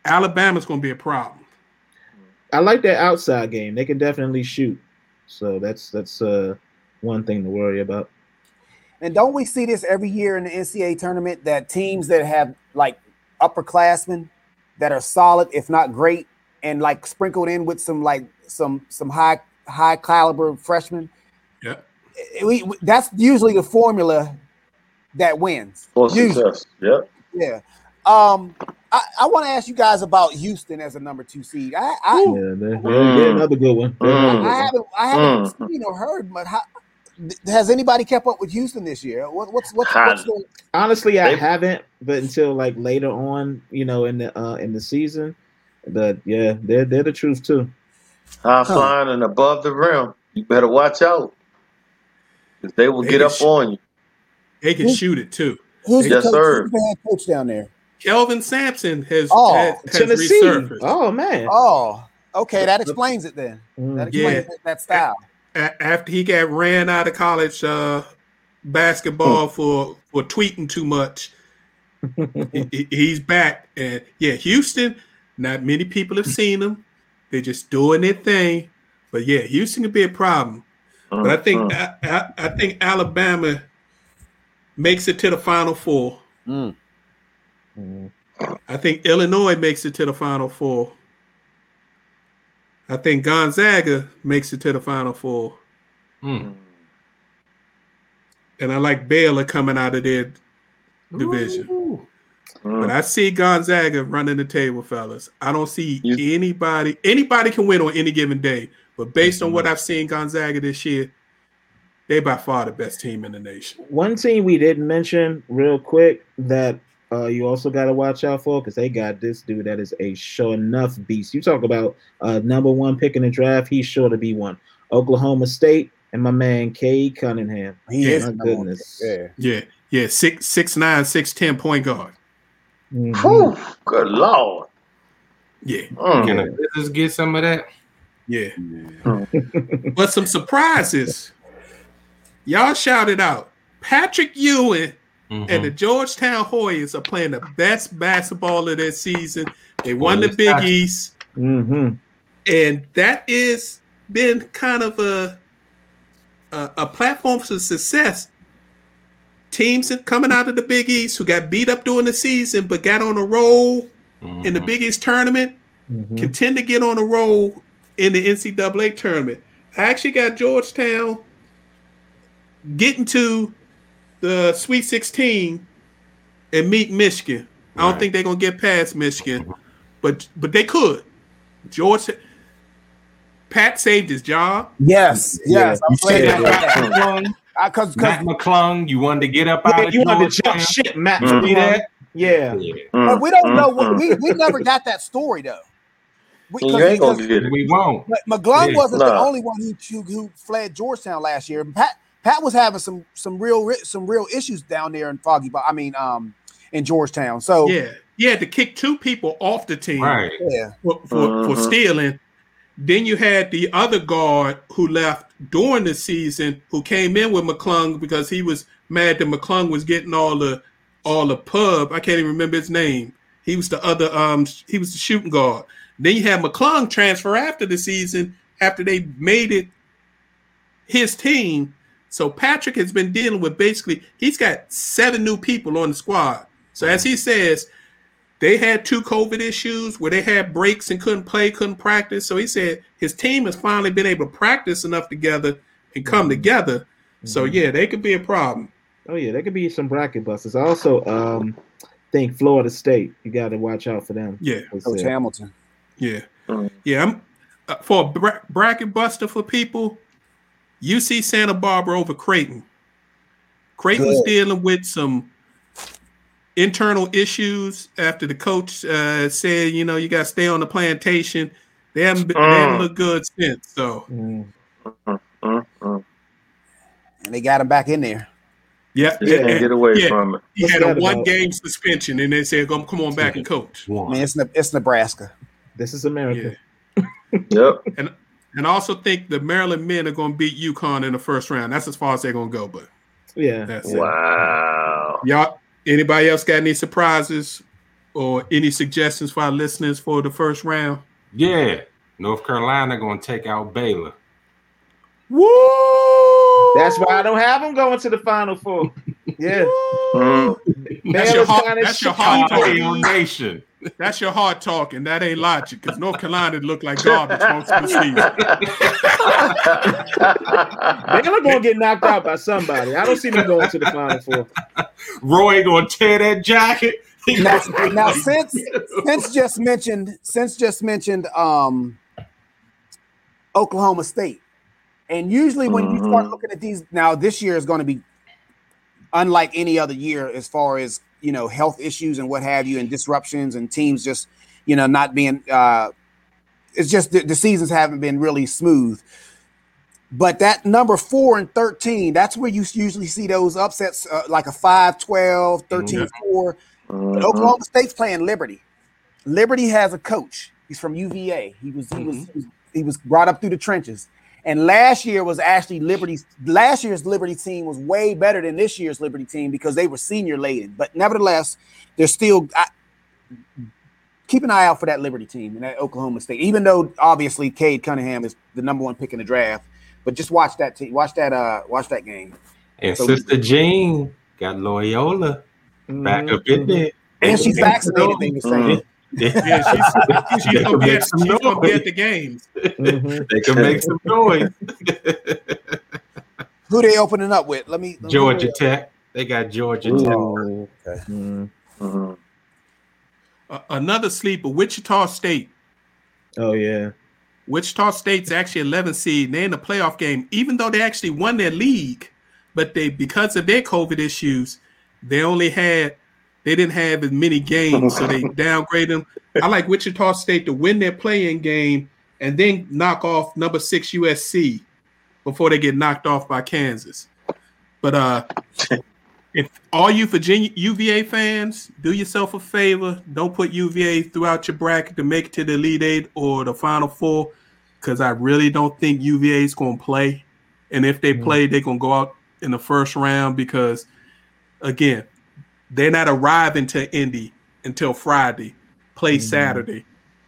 Alabama's going to be a problem. I like that outside game. They can definitely shoot. So that's that's uh one thing to worry about. And don't we see this every year in the NCAA tournament that teams that have like upperclassmen that are solid, if not great, and like sprinkled in with some like some some high high caliber freshmen. Yeah. We, we- that's usually the formula that wins. For Usually. success. Yep. Yeah. Um, I, I want to ask you guys about Houston as a number two seed. I I, Yeah, they're, they're- they're another good one. Mm. I haven't I haven't Mm. seen or heard, but how, has anybody kept up with Houston this year? What, what's what's what's the Honestly, I haven't, but until like later on, you know, in the uh in the season. But yeah, they're they're the truth too. High Huh. flying and above the rim. You better watch out. 'Cause they will They get up sh- on you. They can Who- shoot it too. who's the Yes, coach, sir. who's the head coach down there? Kelvin Sampson has, Oh, has, has Tennessee. resurfaced. Oh man. Oh, okay, that explains it then. That Mm. explains Yeah. that, that style. After he got ran out of college uh, basketball for for tweeting too much. he- he- he's back, and yeah, Houston. Not many people have seen him. They're just doing their thing, but yeah, Houston could be a problem. But I think Mm. I, I, I think Alabama makes it to the Final Four. Mm. I think Illinois makes it to the Final Four. I think Gonzaga makes it to the Final Four. Mm. And I like Baylor coming out of their division. Ooh. But. I see Gonzaga running the table, fellas. I don't see You- anybody. Anybody can win on any given day. But based on what I've seen Gonzaga this year, they by far the best team in the nation. One team we didn't mention real quick that uh, you also got to watch out for because they got this dude that is a sure enough beast. You talk about uh, number one pick in the draft, he's sure to be one. Oklahoma State and my man Cade Cunningham. He Yeah, is my the number one goodness. Yeah. Yeah, yeah, six six nine, six ten point guard. Whew, good lord. Yeah, Mm. Can the Wizards get some of that? yeah. but some surprises. Y'all shouted out. Patrick Ewing Mhm. and the Georgetown Hoyas are playing the best basketball of their season. They won the Big East. Mhm. and that is been kind of a a, a platform for success. Teams that coming out of the Big East who got beat up during the season but got on a roll in the Mhm. Big East tournament Mhm. can tend to get on a roll in the NCAA tournament. I actually got Georgetown getting to the Sweet 16 and meet Michigan. I don't think they're gonna get past Michigan, but but they could. George Pat saved his job. Yes, Yeah, yes. I'm you glad that. said Because Mac McClung, you wanted to get up out Yeah, of you wanted to jump shit, Matt. Mhm. See that? Yeah. Yeah. Mm, we don't know. What, we we never got that story though. We, You 'cause- ain't gonna because get it. We won't. McClung Yeah. wasn't the only one who, who who fled Georgetown last year. Pat Pat was having some some real some real issues down there in Foggy. Bo- I mean, um, in Georgetown. So Yeah, he had to kick two people off the team Right. yeah, for, for, for Mhm. stealing. Then you had the other guard who left during the season, who came in with McClung because he was mad that McClung was getting all the all the pub. I can't even remember his name. He was the other um he was the shooting guard. Then you had McClung transfer after the season after they made it his team. So Patrick has been dealing with basically he's got seven new people on the squad. So as he says, they had two COVID issues where they had breaks and couldn't play, couldn't practice. So he said his team has finally been able to practice enough together and come together. So yeah, they could be a problem. Oh yeah, there could be some bracket busters. I also um think Florida State. You got to watch out for them. Yeah, Coach Hamilton. yeah, Mm. yeah. I'm uh, for a bra- bracket buster for people. UC Santa Barbara over Creighton. Creighton's Good. dealing with some internal issues after the coach uh, said, you know, you got to stay on the plantation. They haven't been, they haven't Mm. looked good since. So mm. And they got him back in there. yeah, You can't get away yeah. from it. He What's had a one about? game suspension, and they said, "Come, come on back and coach." I mean, it's it's Nebraska. This is America. Yep. And I also think the Maryland men are going to beat UConn in the first round. That's as far as they're going to go. But Yeah. that's it. Wow. Y'all, anybody else got any surprises or any suggestions for our listeners for the first round? Yeah, North Carolina going to take out Baylor. Woo! That's why I don't have them going to the final four. Yeah. Mm. That's your Baylor's heart- that's your shit. talking. Nation. That's your hard talking. That ain't logic because North Carolina look like garbage most of the season. Baylor gonna get knocked out by somebody. I don't see them going to the final four. Roy going to tear that jacket. Now, now since since just mentioned since just mentioned um Oklahoma State, and usually when you start Mhm. looking at these now, this year is going to be unlike any other year as far as you know health issues and what have you, and disruptions and teams just you know not being. uh It's just the, the seasons haven't been really smooth. But that number four and 13, that's where you usually see those upsets uh, like a 5 12, 13 4. Mhm. Oklahoma State's playing Liberty. Liberty has a coach. He's from UVA. He was he was, he was he was brought up through the trenches. And last year was actually Liberty's last year's Liberty team was way better than this year's Liberty team because they were senior laden. But nevertheless, they're still I, keep an eye out for that Liberty team and that Oklahoma State. Even though obviously Cade Cunningham is the number one pick in the draft, but just watch that team. Watch that uh watch that game. And So- Sister Jean got Loyola back up in there. And she's vaccinated. They were saying. Mhm. Yeah, she's, she's They gonna can be at, she's gonna be at the games. Mhm. They can make some noise. Who they opening up with? Let me let me- Georgia Tech. They got Georgia Tech. Ooh. Mm. Mhm. Uh, another sleeper, Wichita State. Oh yeah. Wichita State's actually 11 seed. They're in the playoff game, even though they actually won their league, but they because of their COVID issues, they only had they didn't have as many games, so they downgraded them. I like Wichita State to win their playing game and then knock off number six USC before they get knocked off by Kansas. But uh if all you Virginia UVA fans, do yourself a favor. Don't put UVA throughout your bracket to make it to the Elite Eight or the Final Four, because I really don't think UVA is going to play. And if they Mhm. play, they're going to go out in the first round because, again, they're not arriving to Indy until Friday, play Mhm. Saturday,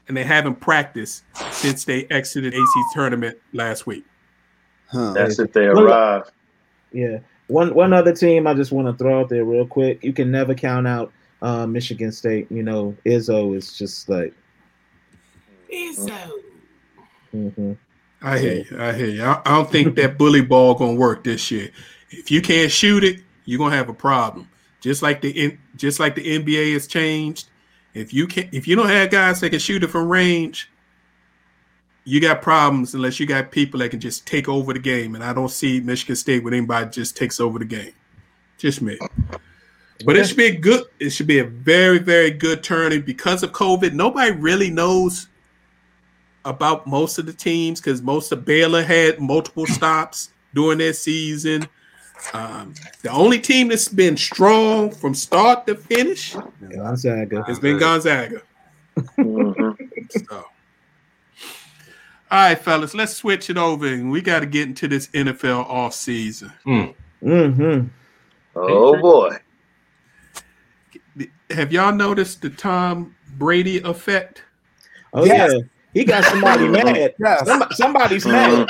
and they haven't practiced since they exited ACC tournament last week. Huh. That's if they Well, arrive. Yeah. One one other team I just want to throw out there real quick. You can never count out uh, Michigan State. You know, Izzo is just like. Mhm. I hear you. I hear you. I, I don't think that bully ball gonna work this year. If you can't shoot it, you're gonna have a problem. Just like the just like the NBA has changed. If you can if you don't have guys that can shoot it from range, you got problems unless you got people that can just take over the game. And I don't see Michigan State with anybody just takes over the game. Just me. But it should be a good, it should be a very, very good tournament because of COVID. Nobody really knows about most of the teams because most of Baylor had multiple stops during their season. Um, the only team that's been strong from start to finish Gonzaga. has been Gonzaga. Mhm. So. All right, fellas, let's switch it over and we got to get into this NFL off season. Mm-hmm. Oh boy. Have y'all noticed the Tom Brady effect? Oh Yes. yeah. He got somebody mad. Yes. Somebody, somebody's mad.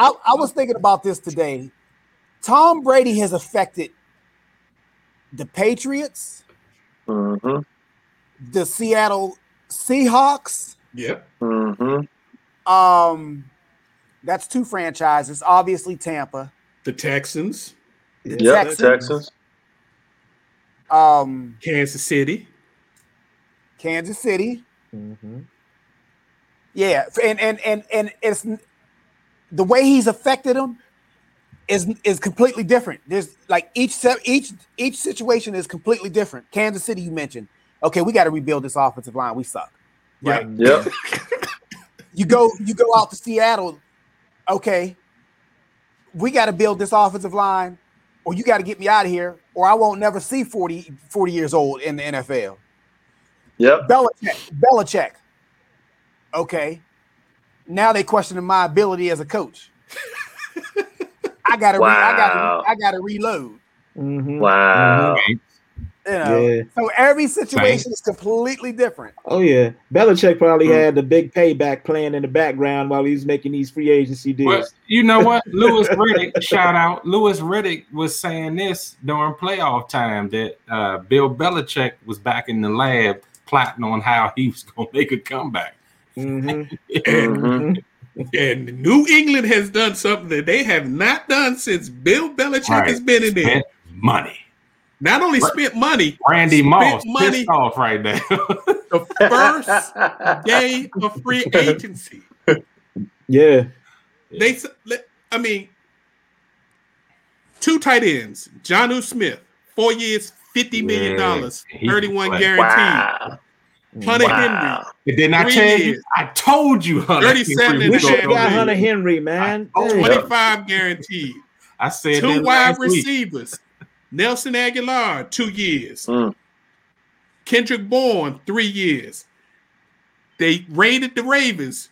I, I was thinking about this today. Tom Brady has affected the Patriots, Mhm. the Seattle Seahawks. Yep. Mhm. Um, that's two franchises. Obviously, Tampa. The Texans, Yep. Texans. Texans. Um, Kansas City. Kansas City. Mm-hmm. Yeah, and and and and it's the way he's affected them is is completely different. There's like each each each situation is completely different. Kansas City, you mentioned. Okay, we got to rebuild this offensive line. We suck. Right. Yep. You go you go out to Seattle. Okay, we got to build this offensive line, or you got to get me out of here, or I won't never see 40, 40 years old in the NFL. Yep. Belichick. Belichick. Okay. Now they questioning my ability as a coach. I gotta, re- I gotta, re- I gotta reload. Mhm. Wow. You know, Yeah. so every situation is completely different. Oh yeah, Belichick probably Mm. had the big payback plan in the background while he was making these free agency deals. Well, you know what? Louis Riddick, shout out. Louis Riddick was saying this during playoff time that uh, Bill Belichick was back in the lab plotting on how he was going to make a comeback. Mhm. Mhm. And New England has done something that they have not done since Bill Belichick Right. has been in there. Spent money. Not only spent money, Randy Spent Moss money. pissed off right now. the first day of free agency. Yeah, They, s- I mean, two tight ends, Jonnu Smith, four years, fifty million dollars, Yeah, thirty-one guaranteed. Wow. Hunter Wow. Henry. It did not change. years. I told you. Hunter 37 Henry we should have got leave. Hunter Henry, man. Oh, twenty-five guaranteed. I said Two wide last week. receivers, Nelson Agholor, two years. Mm. Kendrick Bourne, three years. They raided the Ravens.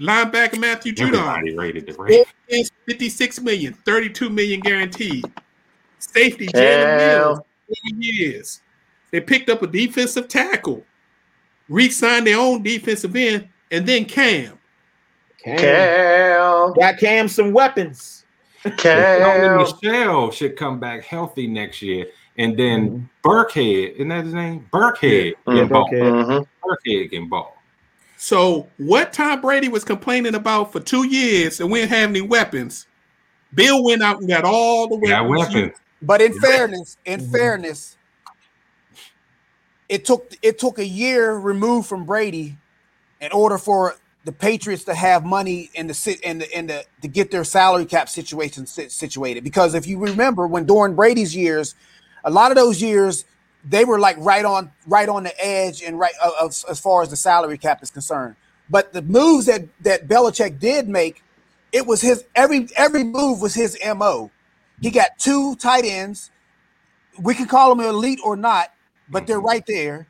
Linebacker Matthew Judon, Everybody rated the Ravens. is 56 million, 32 million guaranteed. Safety Jalen Cam. Mills, four years. They picked up a defensive tackle, re-signed their own defensive end, and then Cam. Cam. Cam. Got Cam some weapons. Cam. Michel should come back healthy next year. And then mm-hmm. Burkhead, isn't that his name? Burkhead Yeah. can mm-hmm. ball. Mm-hmm. Burkhead. Mhm. Burkhead can ball. So what Tom Brady was complaining about for two years and we didn't have any weapons, Bill went out and got all the weapons. Got weapons. But in fairness, in fairness, it took it took a year removed from Brady in order for the Patriots to have money and the sit in the in the to get their salary cap situation situated. Because if you remember, when during Brady's years, a lot of those years they were like right on right on the edge and right as far as the salary cap is concerned. But the moves that that Belichick did make, it was his every every move was his mo. He got two tight ends. We can call them elite or not, but they're right there.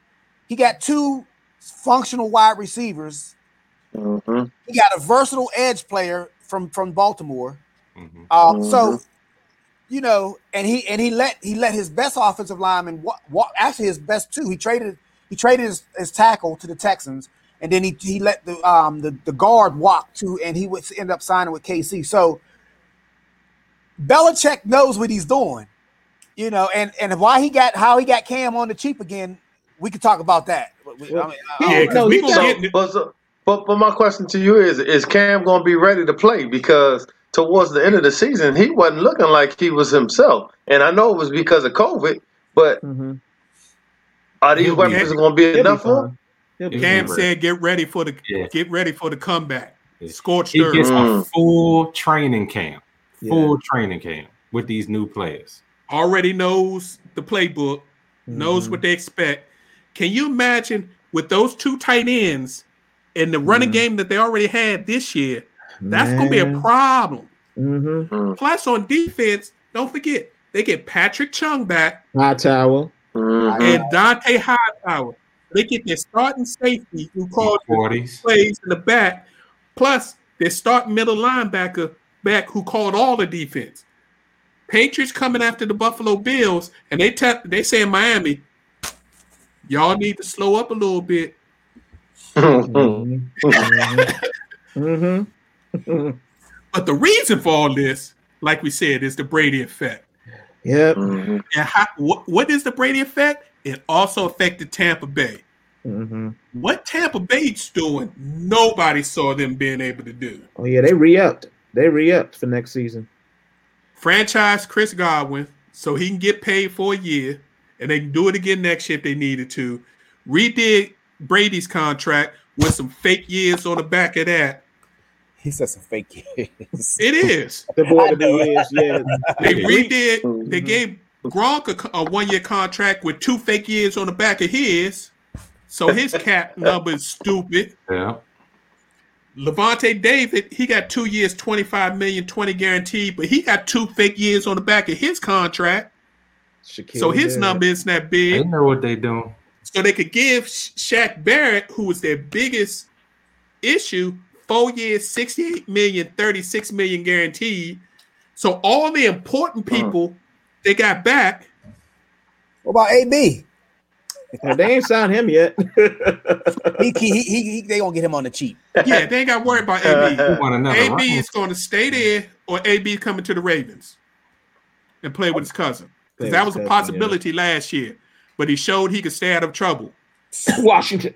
He got two functional wide receivers. Mhm. He got a versatile edge player from from Baltimore. Mhm. Um, So, Mhm. you know, and he and he let he let his best offensive lineman wa- wa- actually his best two. He traded he traded his, his tackle to the Texans, and then he he let the um the, the guard walk to, and he would end up signing with KC. So Belichick knows what he's doing, you know, and and why he got how he got Cam on the cheap again. We could talk about that. But we- I mean, I- Yeah, I- 'cause no, we he gonna got- get But, so- but but my question to you is: Is Cam going to be ready to play? Because towards the end of the season, he wasn't looking like he was himself, and I know it was because of COVID. But Mhm. are these He'll be- weapons going to be He'll be enough for him? fine. He'll be Yeah. Cam said, "Get ready for the Yeah. get ready for the comeback." Yeah. Scorched He earth. gets a Mm. full training camp. Yeah. Full training camp with these new players. Already knows the playbook, knows Mhm. what they expect. Can you imagine with those two tight ends and the running Mhm. game that they already had this year? That's going to be a Man. problem. Mhm. Mm, Plus, on defense, don't forget they get Patrick Chung back Hightower. mhm. and Dont'a Hightower. They get their starting safety who calls the Forties. plays in the back. Plus, their starting middle linebacker back who called all the defense. Patriots coming after the Buffalo Bills, and they tell they say in Miami, y'all need to slow up a little bit. Mhm. Mhm. Mhm. But the reason for all this, like we said, is the Brady effect. Yep. Mhm. And how, what, what is the Brady effect? It also affected Tampa Bay. Mhm. What Tampa Bay's doing, nobody saw them being able to do. Oh yeah, they re-upped. They re-upped for next season. Franchise Chris Godwin so he can get paid for a year and they can do it again next year if they needed to. Redid Brady's contract with some fake years on the back of that. he said some fake years. It is. The boy of the years, yeah. They Yeah. redid, they mm-hmm. gave Gronk a, a one year contract with two fake years on the back of his. So his cap number is stupid. Yeah. Lavonte David, he got two years, 25 million, 20 guaranteed, but he got two fake years on the back of his contract. Shaquille So his Barrett. number isn't that big. They know what they doing. So they could give Sha- Shaq Barrett, who was their biggest issue, four years, 68 million, 36 million guaranteed. So all the important people they got back What about AB? Well, they ain't signed him yet. he, he, he, he, they gonna get him on the cheap. Yeah, they ain't got to worry about AB. We want another AB round. is going to stay there, or AB coming to the Ravens and play with his cousin. Because that with was a his cousin, possibility last year, but he showed he could stay out of trouble. Washington.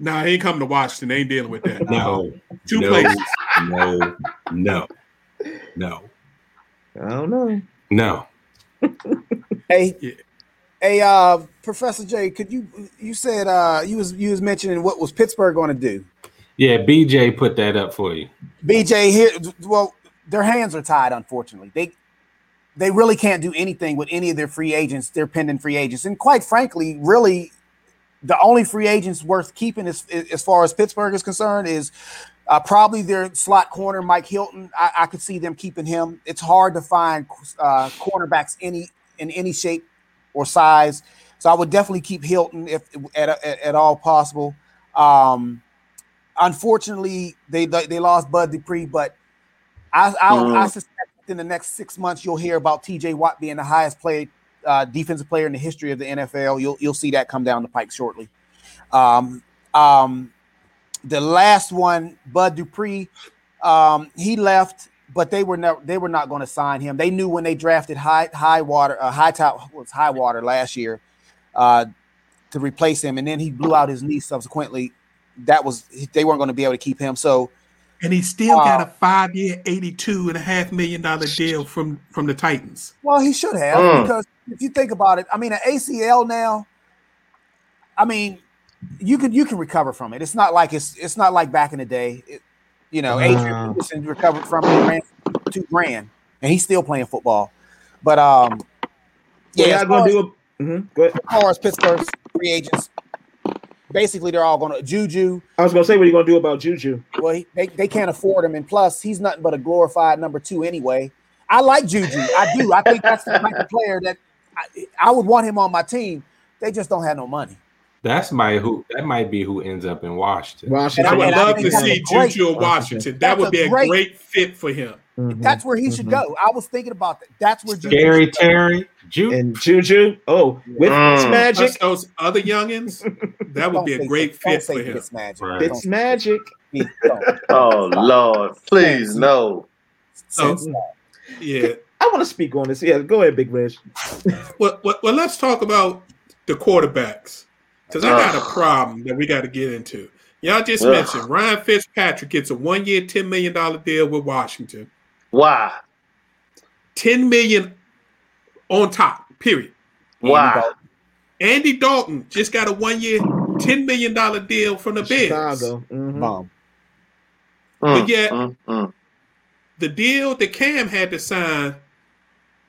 Nah, he ain't coming to Washington. They ain't dealing with that. No, Two no, places. no, no, no, I don't know. no. Hey, Yeah. Hey, uh, Professor Jay, could you you said uh you was you was mentioning what was Pittsburgh going to do? Yeah, BJ put that up for you. BJ here, well, their hands are tied. Unfortunately, they they really can't do anything with any of their free agents, They're pending free agents, and quite frankly, really, the only free agents worth keeping as as far as Pittsburgh is concerned is uh, probably their slot corner, Mike Hilton. I, I could see them keeping him. It's hard to find uh, cornerbacks any in any shape or size, so I would definitely keep Hilton if at at, at all possible. Um, unfortunately, they they lost Bud Dupree, but I I, Mm. I suspect in the next six months you'll hear about T.J. Watt being the highest played uh, defensive player in the history of the NFL. You'll you'll see that come down the pike shortly. Um, um, the last one, Bud Dupree, um, he left, but they were never they were not going to sign him. They knew when they drafted High High Water, uh, High Top was High Water last year uh, to replace him, and then he blew out his knee subsequently. That was they weren't going to be able to keep him. So And he still got Uh, a five year, $82 and a half million dollar deal from, from the Titans. Well, he should have Mm. because if you think about it, I mean, an ACL now. I mean, you can you can recover from it. It's not like it's it's not like back in the day. It, you know, Adrian Wow. Peterson recovered from it, ran two grand, and he's still playing football. But um, Yeah, yeah, as gonna as, do a. mhm, Go ahead. as far as Pittsburgh's free agents, basically they're all going to Juju. I was gonna say, what are you gonna do about Juju? Well, he, they they can't afford him, and plus he's nothing but a glorified number two anyway. I like Juju, I do. I think that's the type of player that I, I would want him on my team. They just don't have no money. That's my who. That might be who ends up in Washington. Washington. I would And I love think to see Juju in Washington. That would be a great- great fit for him. Mhm, That's where he should mhm. go. I was thinking about that. That's where Juju Scary. Terry, Ju. And Juju, oh, with Mm. its Plus magic, those other youngins, that would be a say- great don't fit for him. It's magic. Right. it's magic. Don't- don't. Oh Lord, please no. So- Yeah. I want to speak on this. Yeah, go ahead, Big Reg. Well, well, well, let's talk about the quarterbacks because I got a problem that we got to get into. Y'all just Ugh. mentioned Ryan Fitzpatrick gets a one-year, ten million dollar deal with Washington. Why? Ten million on top. Period. Why? Andy Dalton just got a one-year, ten million dollar deal from the Bears. Chicago. Mhm. Bomb. Mm, But yet- mm, mm. The deal that Cam had to sign,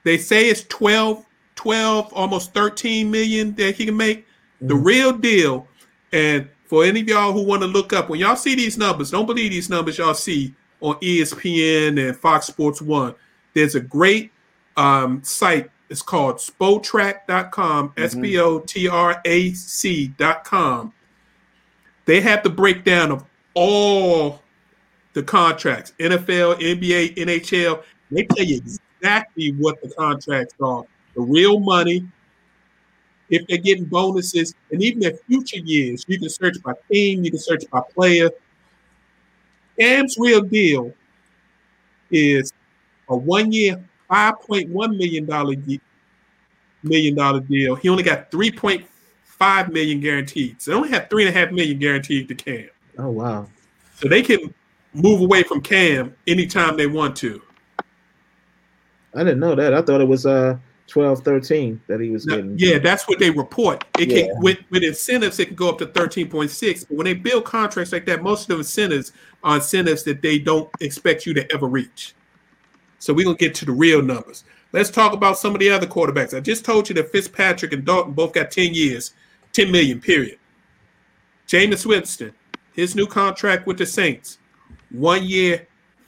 they say it's 12, 12, almost 13 million that he can make. The Mhm. real deal, and for any of y'all who want to look up, when y'all see these numbers, don't believe these numbers y'all see on ESPN and Fox Sports One. There's a great um, site. It's called spotrac.com, S P O T R A C.com. They have the breakdown of all the contracts NFL, NBA, NHL. They tell you exactly what the contracts are, the real money, if they're getting bonuses, and even their future years. You can search by team, you can search by player. Cam's real deal is a one year, five point one million dollar million dollar deal. He only got 3.5 million guaranteed. So they only have three and a half million guaranteed to Cam. Oh wow. So they can move away from Cam anytime they want to. I didn't know that. I thought it was uh 12, 13 that he was Now, getting. yeah, that's what they report. It Yeah. can with, with incentives, it can go up to 13.6. But when they build contracts like that, most of the incentives are incentives that they don't expect you to ever reach. So we're gonna get to the real numbers. Let's talk about some of the other quarterbacks. I just told you that Fitzpatrick and Dalton both got 10 years, 10 million, period. Jameis Winston, his new contract with the Saints, one year,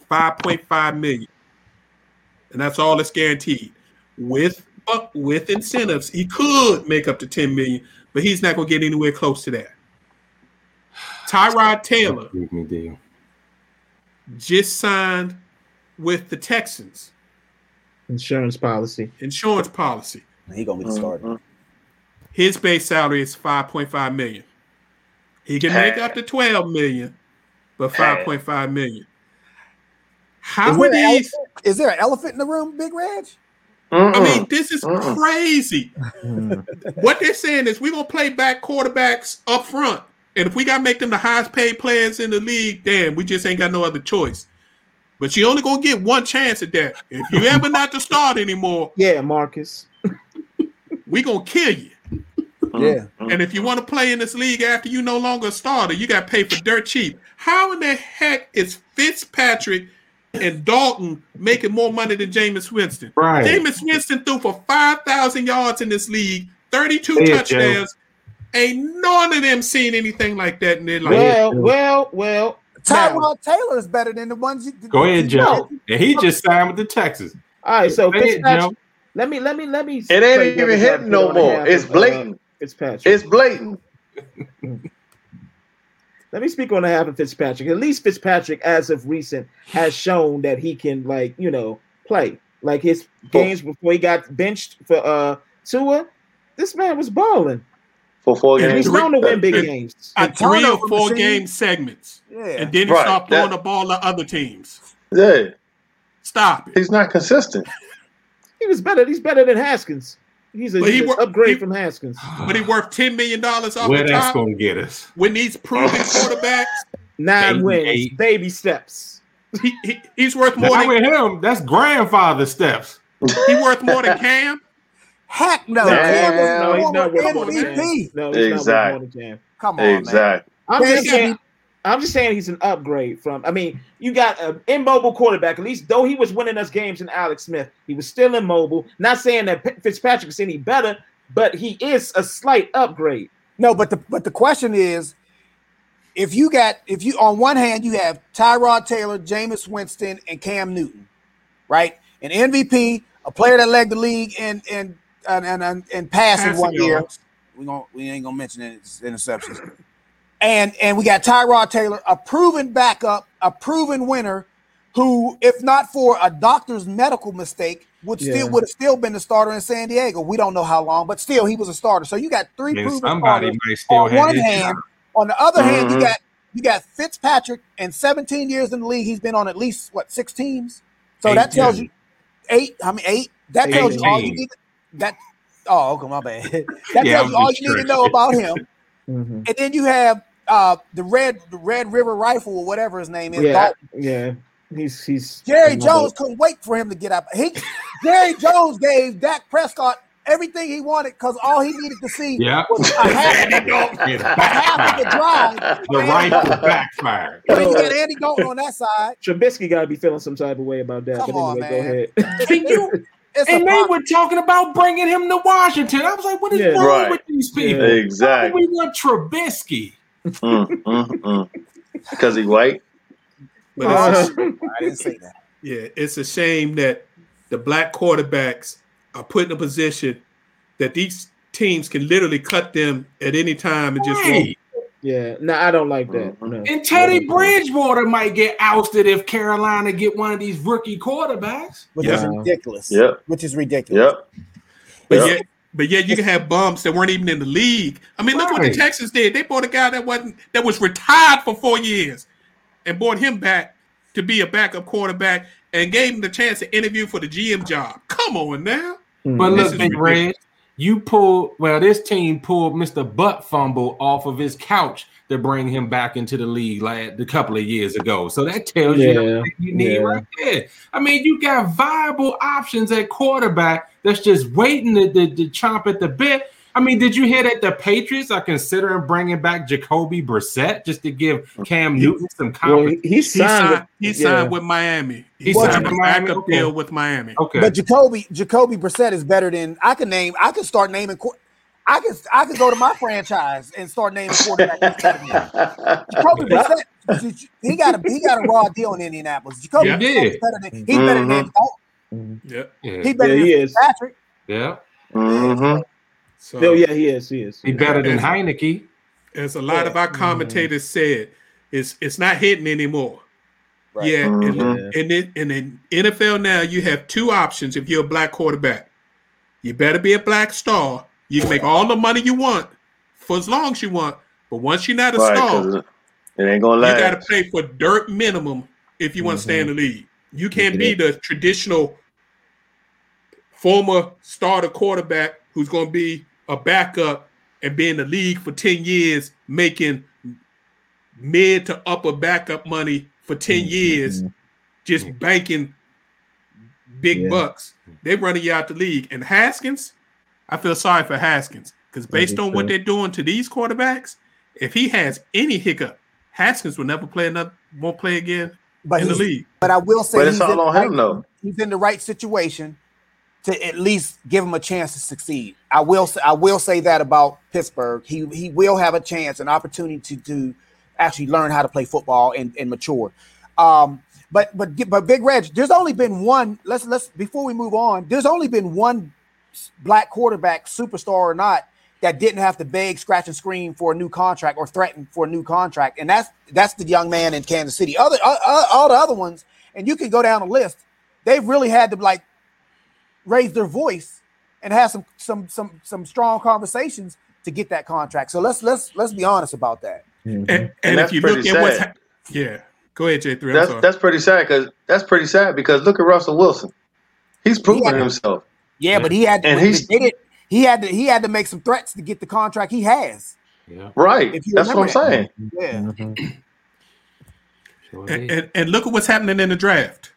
5.5 million. And that's all that's guaranteed. With uh, with incentives, he could make up to 10 million, but he's not gonna get anywhere close to that. Tyrod Taylor Give me deal. just signed with the Texans Insurance policy. insurance policy. He gonna be the starter. Mhm. His base salary is 5.5 million. He can make up to 12 million, but 5.5 million. How Is are there, these? is there an elephant in the room, Big Reg? I mean, this is Mm-mm. crazy. Mm-hmm. what they're saying is we're gonna play back quarterbacks up front. And if we gotta make them the highest paid players in the league, damn, we just ain't got no other choice. But you only gonna get one chance at that. If you ever not to start anymore, Yeah, Marcus. we gonna kill you. Yeah. And if you want to play in this league after you no longer a starter, you got to pay for dirt cheap. How in the heck is Fitzpatrick and Dalton making more money than Jameis Winston? Right. Jameis Winston threw for 5,000 yards in this league, 32 Yeah, touchdowns. Ain't none of them seen anything like that in their life. Well, well, well. now- Tyrod Taylor is better than the ones you Go ahead, Joe. And he just signed with the Texans. All right, so Go Fitzpatrick. Joe. Let me, let me, let me. It ain't even hitting no more. It's blatant. uh, blatant. Fitzpatrick. It's blatant. Let me speak on behalf of Fitzpatrick. At least Fitzpatrick, as of recent, has shown that he can, like, you know, play. Like his games before he got benched for uh Tua, this man was balling. For four And And he's games. known to win big games. A three or four machine. game segments. Yeah. And then he Right, stopped throwing that- the ball to other teams. Yeah. Stop it. He's not consistent. He was better. He's better than Haskins. He's a But he he's an wor- upgrade he- from Haskins. But he worth $10 million off Where the that's top. gonna get us? When these proven quarterbacks, Nine wins, eight. baby steps. he, he, he's worth more Not than with him. That's grandfather steps. he worth more than Cam. Heck no. Yeah. Cam was No, he's not worth former more than MVP. Cam. No, he's Exact. not worth more than Cam. Come on, man. Exactly. I'm just saying. I'm just saying he's an upgrade from. I mean, you got an immobile quarterback. At least though he was winning us games in Alex Smith, he was still immobile. Not saying that P- Fitzpatrick is any better, but he is a slight upgrade. No, but the but the question is, if you got if you on one hand you have Tyrod Taylor, Jameis Winston, and Cam Newton, right? An MVP, a player that led the league in in and and, and, and passing Passing one year. yards. We going we ain't gonna mention any interceptions. And and we got Tyrod Taylor, a proven backup, a proven winner, who, if not for a doctor's medical mistake, would Yeah. still would have still been the starter in San Diego. We don't know how long, but still he was a starter. So you got three And proven somebody starters might still on have one hand. job. On the other hand, you Mhm. got you got Fitzpatrick and 17 years in the league. He's been on at least what six teams. So that Eighteen. tells you eight. I mean eight. That tells you all you Eighteen. need. That oh, okay, my bad. That Yeah, tells I'm you all you need to know about him. Mm-hmm. And then you have uh the red the Red River Rifle or whatever his name is. Yeah, Dalton. yeah. He's he's Jerry Jones couldn't wait for him to get up. He Jerry Jones gave Dak Prescott everything he wanted because all he needed to see Yeah. was a half, It a half of the drive. The rifle backfired. And then you got Andy Dalton on that side. Trubisky got to be feeling some type of way about that. Come but on, anyway, man. go ahead. Can you- It's and they pop- were talking about bringing him to Washington. I was like, what is Yeah. wrong Right. with these people? Yeah. Exactly. We want Trubisky. Mm, mm, mm. Because he white. But it's a, Uh, I didn't say that. yeah, it's a shame that the black quarterbacks are put in a position that these teams can literally cut them at any time and just walk. Right. yeah, no, I don't like that. Mhm. No. And Teddy Bridgewater might get ousted if Carolina get one of these rookie quarterbacks. Which is ridiculous. Yep. Which is ridiculous. Yep. But Yep. yet, but yet you can have bums that weren't even in the league. I mean, look what the Texans did. They bought a guy that wasn't that was retired for four years and brought him back to be a backup quarterback and gave him the chance to interview for the GM job. Come on now. Mm. But This look, is Big Reg, you pulled well, this team pulled Mr. Butt Fumble off of his couch to bring him back into the league like a couple of years ago. So that tells you Yeah, everything you need yeah. right there. I mean, you got viable options at quarterback that's just waiting to, to, to chomp at the bit. I mean, did you hear that the Patriots are considering bringing back Jacoby Brissett just to give Cam Newton some well, confidence? he, he He signed. signed, he yeah. signed with Miami. He He signed signed a with Miami, backup okay. deal with Miami. okay. But Jacoby Jacoby Brissett is better than I can name. I can start naming. Qu- I can I can go to my franchise and start naming quarterbacks. Jacoby Brissett, he got a he got a raw deal in Indianapolis. Jacoby Yeah. Brissett is better than he's better than Mhm. Dalton. Yeah. yeah. He's better Yeah, than he is. Patrick. yeah. hmm So yeah, he is. He is. He better than Heinicke. as a lot of our commentators said, it's it's not hitting anymore. Right. Yeah, Mhm. and, and in, and in NFL now, you have two options if you're a black quarterback. You better be a black star You can make all the money you want for as long as you want, but once you're not a Right, star, it ain't gonna last. you got to pay for dirt minimum if you want to stay in the mm-hmm. league. You can't be the traditional former starter quarterback who's going to be a backup and be in the league for 10 years making mid to upper backup money for 10 mm-hmm. years just banking big Yeah. bucks. They're running you out the league. And Haskins, I feel sorry for Haskins because based do on what they're doing to these quarterbacks, if he has any hiccup, Haskins will never play another, won't play again But in the he's- league. But I will say But it's he's all in the on him, right- though. He's in the right situation to at least give him a chance to succeed. I will say I will say that about Pittsburgh. He he will have a chance, an opportunity to, to actually learn how to play football and, and mature. Um, but but but Big Reg, there's only been one. Let's let's before we move on. There's only been one black quarterback, superstar or not, that didn't have to beg, scratch, and scream for a new contract or threaten for a new contract, and that's that's the young man in Kansas City. Other uh, uh, all the other ones, and you can go down the list. They've really had to like raise their voice and have some some some some strong conversations to get that contract. So let's let's let's be honest about that. And, and, if you pretty look at what's ha- yeah, go ahead, J three. That's that's pretty sad because that's pretty sad because look at Russell Wilson. He's proven Yeah. himself. Yeah, but he had to, And when he's- they did, he had to he had to make some threats to get the contract he has. Yeah, Right. That's what I'm remember saying. Yeah. sure and, and, and look at what's happening in the draft.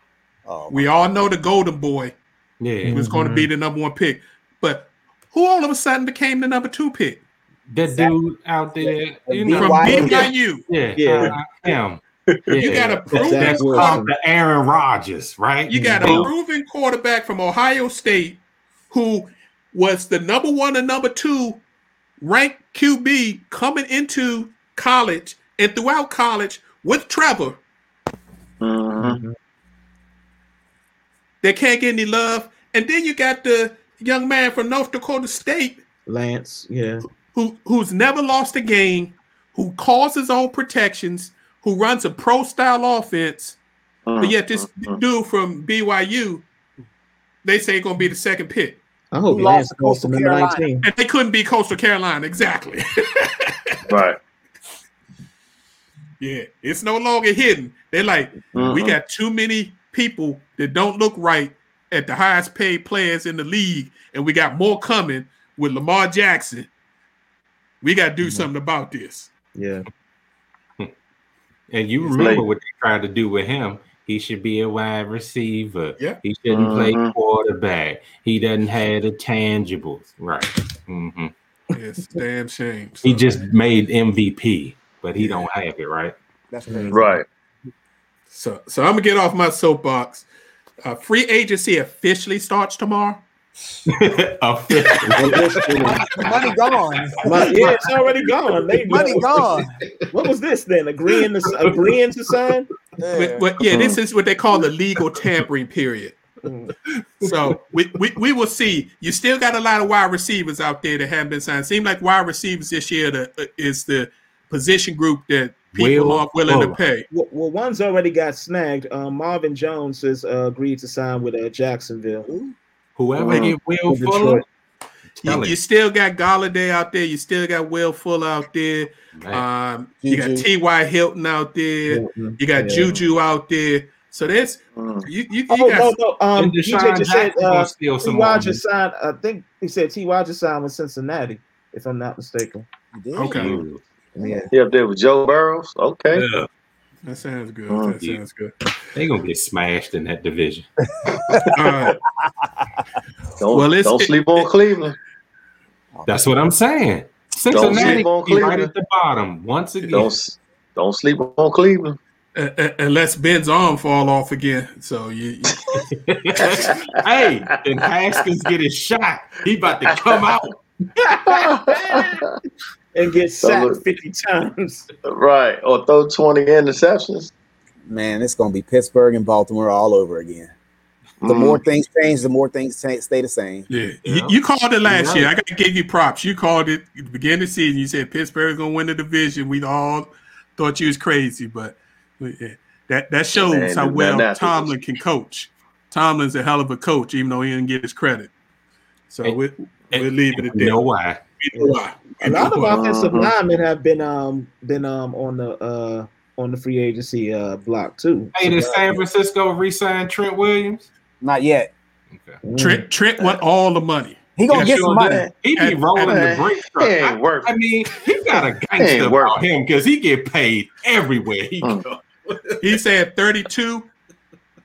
Oh, We all know the Golden Boy yeah. was going to be the number one pick, but who all of a sudden became the number two pick That dude out there, you know, from BYU. BYU? yeah, Yeah. uh, him. You got a proven Zach That's called the Aaron Rodgers, right? You got a proven quarterback from Ohio State who was the number one and number two ranked QB coming into college and throughout college with Trevor. Mhm. They can't get any love. And then you got the young man from North Dakota State Lance, yeah. who who's never lost a game, who calls his own protections, who runs a pro style offense. But yet this Mhm. dude from BYU, they say it's gonna be the second pick. I hope Who Lance lost to goes to Coastal number Carolina. 19. And they couldn't be Coastal Carolina, exactly. Right. yeah, it's no longer hidden. They're like, we got too many people that don't look right at the highest paid players in the league, and we got more coming with Lamar Jackson. We got to do mm-hmm. something about this. Yeah. And you It's remember late. what they tried to do with him. He should be a wide receiver. Yeah. He shouldn't play Mhm. quarterback. He doesn't have the tangibles. Right. hmm It's a damn shame. He just made MVP, but he don't have it, right? that's crazy. Right. so, so I'm gonna get off my soapbox. Uh, free agency officially starts tomorrow. Officially. Money gone. Money, yeah, it's already gone. They Money gone. What was this then? Agreeing to agreeing to sign? But, Yeah. but yeah, this is what they call the legal tampering period. So we, we we will see. You still got a lot of wide receivers out there that haven't been signed. Seem like wide receivers this year the, uh, is the position group that people Will are willing to pay. Well, well, one's already got snagged. Um, Marvin Jones has uh, agreed to sign with uh, Jacksonville. Whoever get Will Fuller, You, you still got Golladay out there. You still got Will Fuller out there. Um, you got T.Y. Hilton out there. You got Yeah. Juju out there. So that's Mhm. you. You, you Oh got no, no. Um, DJ Deshaun just said uh, gonna steal T. some more. Just signed. I think he said T. Y just signed with Cincinnati, if I'm not mistaken. Okay. Yeah. He up there with Joe Burrows. Okay. Yeah. That sounds good. Mm. That sounds good. They gonna get smashed in that division. All right. Don't, Well, it's- don't it- sleep on Cleveland. That's what I'm saying. Cincinnati sleep on be right Cleveland. at the bottom once again. Don't don't sleep on Cleveland. Uh, uh, unless Ben's arm fall off again. So you, you hey, and Haskins get his shot. He about to come out. And get So sacked look- 50 times. right. Or throw 20 interceptions. Man, it's gonna be Pittsburgh and Baltimore all over again. The Mm. more things change, the more things cha- stay the same. yeah, Yeah. You, you called it last You're year. I got to give you props. You called it at the beginning of the season. You said Pittsburgh's gonna win the division. We all thought you was crazy, but yeah, that that shows Man, how well afterwards. Tomlin can coach. Tomlin's a hell of a coach, even though he didn't get his credit. So Hey. we, We'll leave it at that. You know why? We know why. A lot of Uh-huh. offensive linemen have been um been um on the uh on the free agency uh block too. Hey, did San Francisco re-sign Trent Williams? Not yet. Okay. Trent Trent want all the money. He gonna Yeah, get sure some money. did. He be And- rolling and- the brake He truck. ain't worth I mean, he got a ain't gangster about him because he get paid everywhere he Mm. go. He said 32.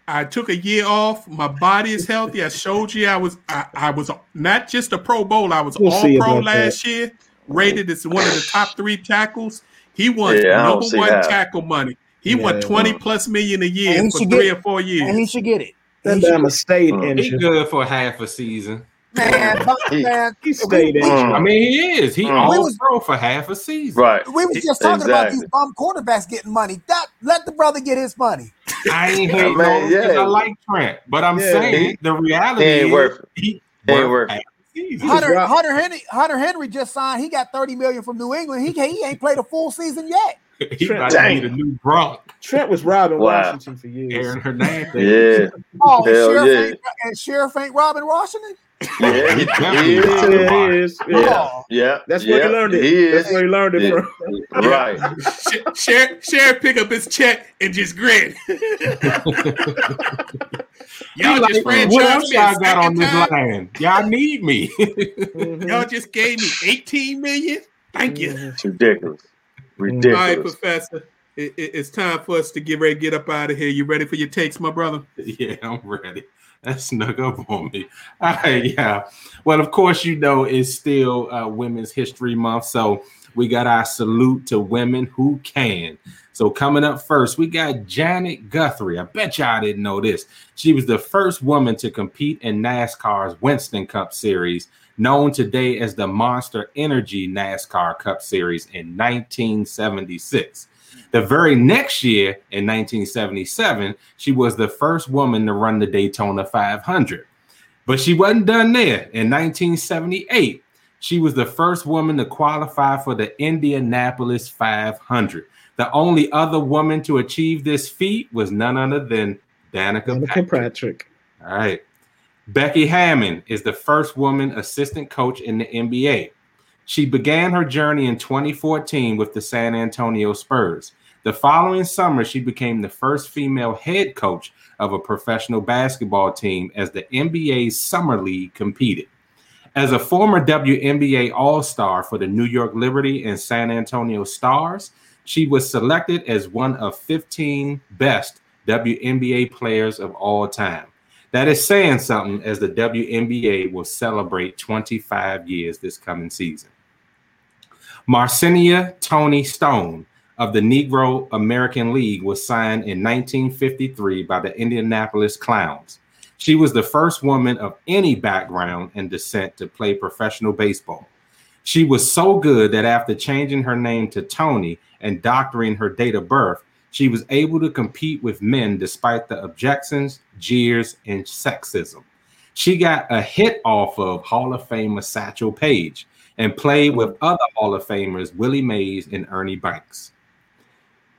I took a year off. My body is healthy. I showed you I was I, I was not just a Pro Bowl. I was We'll all pro about that. last year. Rated as one of the top three tackles. He won Yeah, number one that. tackle money. He won Yeah. 20 plus million a year for three get- or four years. And he should get it. That He should- damn state Mm. He good for half a season. Man, but- He- man, He stayed in. I mean, he is. He Mm. all We was- pro for half a season. Right. we was just talking about these bum quarterbacks getting money. That let the brother get his money. I ain't Yeah, hating man, on him 'cause yeah. I like Trent, but I'm Yeah. saying He- the reality he ain't is worth it. he He ain't worth worth half it. a season. was Hunter Hunter Henry Hunter Henry just signed. He got thirty million from New England. He he ain't played a full season yet. He Trent- might be Dang. new Gronk, Trent was robbing Wow. Washington for years. Aaron Hernandez. Yeah. Oh, Hell Scherff, yeah. ain't, and Scherff ain't robbing Washington. Yeah. He, he Definitely. is. Yeah, he is. Yeah. Yeah. That's yeah, where he learned it. He is. That's where he learned it Yeah. from. Right. Sh- Scherff, Scherff pick up his check and just grin. Y'all He just like, what else me y'all got on this time? line? Y'all need me. Y'all just gave me 18 million. Thank you. Mhm. It's ridiculous. All right, Professor. It, it- it's time for us to get ready, get up out of here. You ready for your takes, my brother? yeah, I'm ready. That snuck up on me. Right, yeah. Well, of course, you know it's still uh, Women's History Month, so we got our salute to women who can. So coming up first, we got Janet Guthrie. I bet y'all didn't know this. She was the first woman to compete in NASCAR's Winston Cup Series, known today as the Monster Energy NASCAR Cup Series in 1976. The very next year, in 1977, she was the first woman to run the Daytona 500. But she wasn't done there. In 1978, she was the first woman to qualify for the Indianapolis 500. The only other woman to achieve this feat was none other than Danica Monica Patrick. Patrick. All right. Becky Hammon is the first woman assistant coach in the NBA. She began her journey in 2014 with the San Antonio Spurs. The following summer, she became the first female head coach of a professional basketball team as the NBA's Summer League competed. As a former WNBA All Star for the New York Liberty and San Antonio Stars, she was selected as one of 15 best WNBA players of all time. That is saying something as the WNBA will celebrate 25 years this coming season. Marcenia Toni Stone of the Negro American League was signed in 1953 by the Indianapolis Clowns. She was the first woman of any background and descent to play professional baseball. She was so good that after changing her name to Toni and doctoring her date of birth, she was able to compete with men despite the objections, jeers, and sexism. She got a hit off of Hall of Famer Satchel Paige and played with other Hall of Famers Willie Mays and Ernie Banks.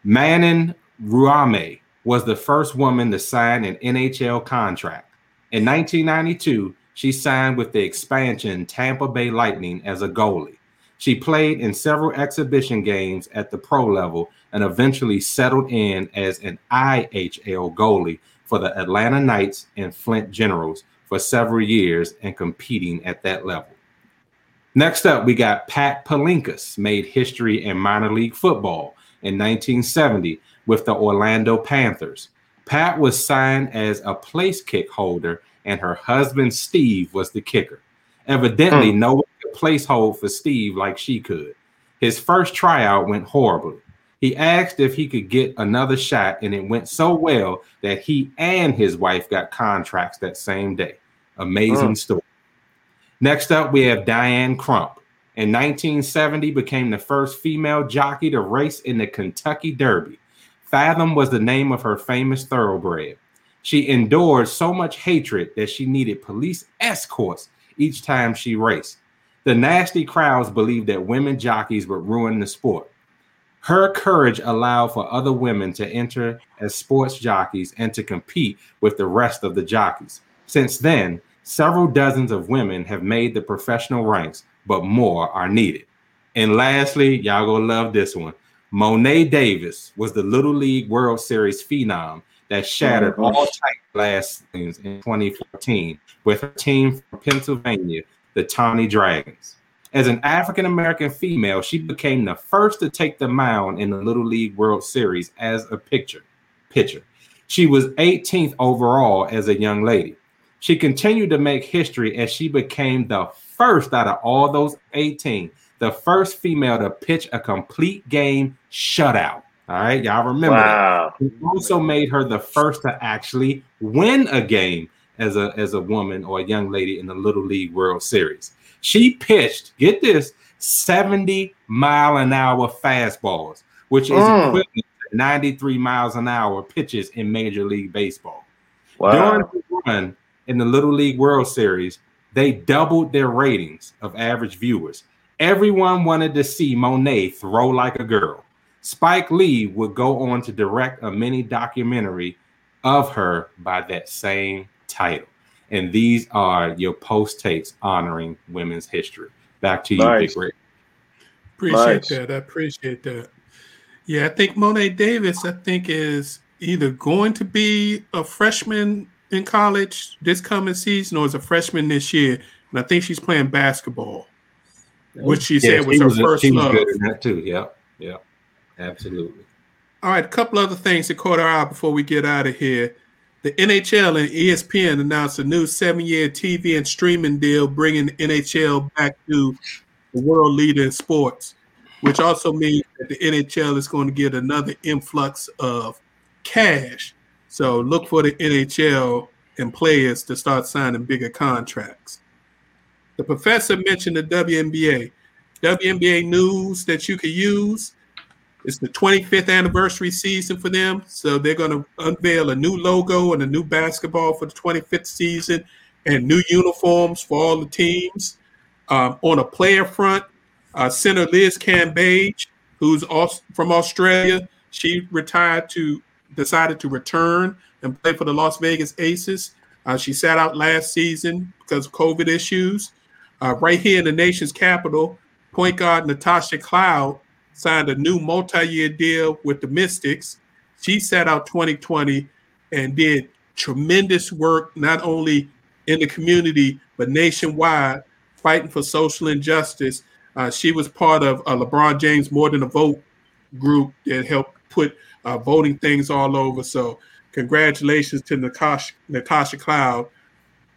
Manon Rhéaume was the first woman to sign an NHL contract. In 1992, she signed with the expansion Tampa Bay Lightning as a goalie. She played in several exhibition games at the pro level and eventually settled in as an IHL goalie for the Atlanta Knights and Flint Generals for several years and competing at that level. Next up, we got Pat Palinkas, made history in minor league football in 1970 with the Orlando Panthers. Pat was signed as a place kick holder, and her husband Steve was the kicker. Evidently, hmm. no one could place hold for Steve like she could. His first tryout went horribly. He asked if he could get another shot, and it went so well that he and his wife got contracts that same day. Amazing hmm. story. Next up, we have Diane Crump. In 1970, became the first female jockey to race in the Kentucky Derby. Fathom was the name of her famous thoroughbred. She endured so much hatred that she needed police escorts each time she raced. The nasty crowds believed that women jockeys would ruin the sport. Her courage allowed for other women to enter as sports jockeys and to compete with the rest of the jockeys. Since then, Several dozens of women have made the professional ranks, but more are needed. And lastly, y'all gonna love this one. Mo'ne Davis was the Little League World Series phenom that shattered Mhm. all type glass ceilings in 2014 with her team from Pennsylvania, the Taney Dragons. As an African American female, she became the first to take the mound in the Little League World Series as a pitcher. Pitcher. She was 18th overall as a young lady. She continued to make history as she became the first out of all those 18, the first female to pitch a complete game shutout. All right, y'all remember that. Wow. It also made her the first to actually win a game as a as a woman or a young lady in the Little League World Series. She pitched, get this, 70 mile an hour fastballs, which is Mm. equivalent to 93 miles an hour pitches in Major League Baseball. Wow. During the run in the Little League World Series, they doubled their ratings of average viewers. Everyone wanted to see Mo'ne throw like a girl. Spike Lee would go on to direct a mini documentary of her by that same title. And these are your post takes honoring women's history. Back to you, Nice. Big Rick. Appreciate Nice. that. I appreciate that. Yeah, I think Mo'ne Davis, I think, is either going to be a freshman in college this coming season or is a freshman this year. And I think she's playing basketball, which she said was she her was, first she was love. good in that too. Yep. Yep. Absolutely. All right, a couple other things that caught our eye before we get out of here. The NHL and ESPN announced a new seven-year TV and streaming deal, bringing the NHL back to the world leader in sports, which also means that the NHL is going to get another influx of cash. So look for the NHL and players to start signing bigger contracts. The professor mentioned the WNBA. WNBA news that you could use. It's the 25th anniversary season for them. So they're going to unveil a new logo and a new basketball for the 25th season and new uniforms for all the teams. Um, on a player front, uh, center Liz Cambage, who's also from Australia, she retired to decided to return and play for the Las Vegas Aces. Uh, she sat out last season because of COVID issues. Uh, right here in the nation's capital, point guard Natasha Cloud signed a new multi-year deal with the Mystics. She sat out 2020 and did tremendous work not only in the community but nationwide, fighting for social injustice. Uh, she was part of uh, LeBron James More Than a Vote group that helped put uh, voting things all over. So, congratulations to Natasha, Natasha Cloud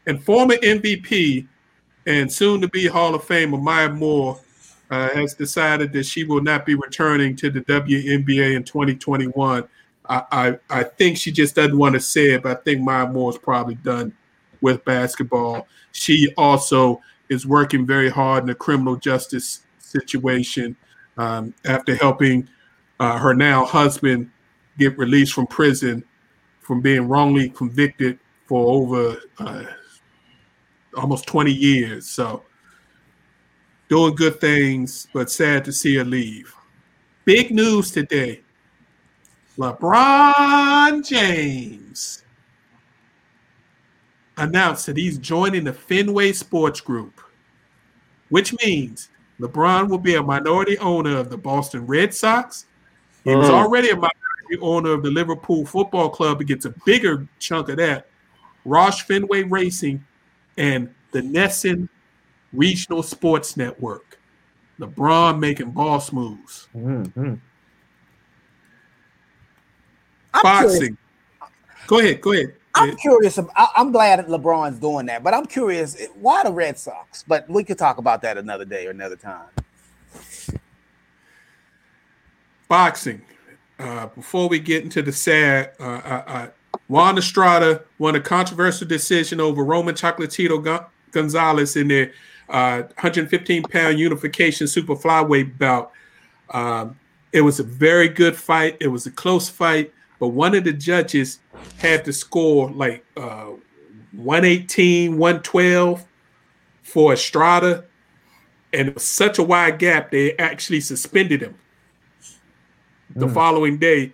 and former MVP and soon to be Hall of Famer Maya Moore uh, has decided that she will not be returning to the WNBA in 2021. I, I, I think she just doesn't want to say it, but I think Maya Moore is probably done with basketball. She also is working very hard in the criminal justice situation um, after helping uh, her now husband get released from prison from being wrongly convicted for over uh, almost 20 years. So, doing good things, but sad to see her leave. Big news today LeBron James announced that he's joining the Fenway Sports Group, which means LeBron will be a minority owner of the Boston Red Sox. He was Mm. already a minority owner of the Liverpool Football Club. He gets a bigger chunk of that. Roush Fenway Racing and the NESN Regional Sports Network. LeBron making boss moves. Mhm. I'm curious, Boxing. Go ahead. Go ahead. I'm curious. I- I'm glad LeBron's doing that, but I'm curious why the Red Sox. But we could talk about that another day or another time. boxing. Uh, before we get into the sad, uh, uh, uh, Juan Estrada won a controversial decision over Roman Chocolatito Gon- Gonzalez in their uh, 115 pound unification super flyweight bout. Um, it was a very good fight. It was a close fight, but one of the judges had to score like uh, 118, 112 for Estrada. And it was such a wide gap, they actually suspended him the Mm. following day,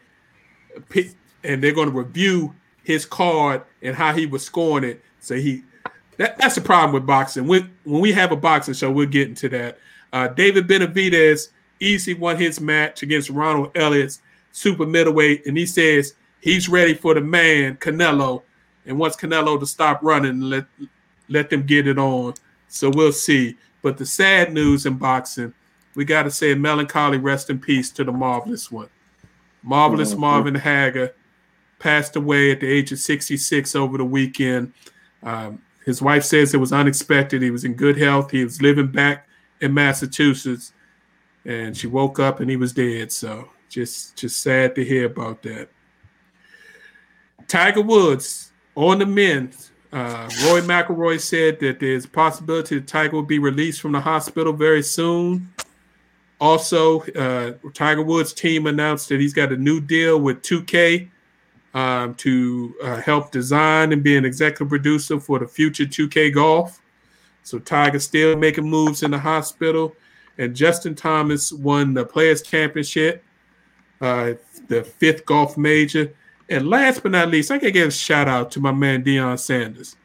pi- and they're going to review his card and how he was scoring it. So he, that, that's the problem with boxing. When when we have a boxing show, we'll get into that. Uh, David Benavidez easy won his match against Ronald Ellis super middleweight, and he says he's ready for the man Canelo, and wants Canelo to stop running and let let them get it on. So we'll see. But the sad news in boxing, we got to say a melancholy rest in peace to the marvelous one. Marvelous mm-hmm. Marvin Hagler passed away at the age of 66 over the weekend. Um, his wife says it was unexpected. He was in good health. He was living back in Massachusetts, and she woke up and he was dead. So just just sad to hear about that. Tiger Woods on the men. Uh, Rory McIlroy said that there's a possibility that Tiger will be released from the hospital very soon. Also, uh, Tiger Woods' team announced that he's got a new deal with 2K um, to uh, help design and be an executive producer for the future 2K golf. So Tiger still making moves in the hospital. And Justin Thomas won the Players Championship, uh, the fifth golf major. And last but not least, I gotta give a shout out to my man Deion Sanders.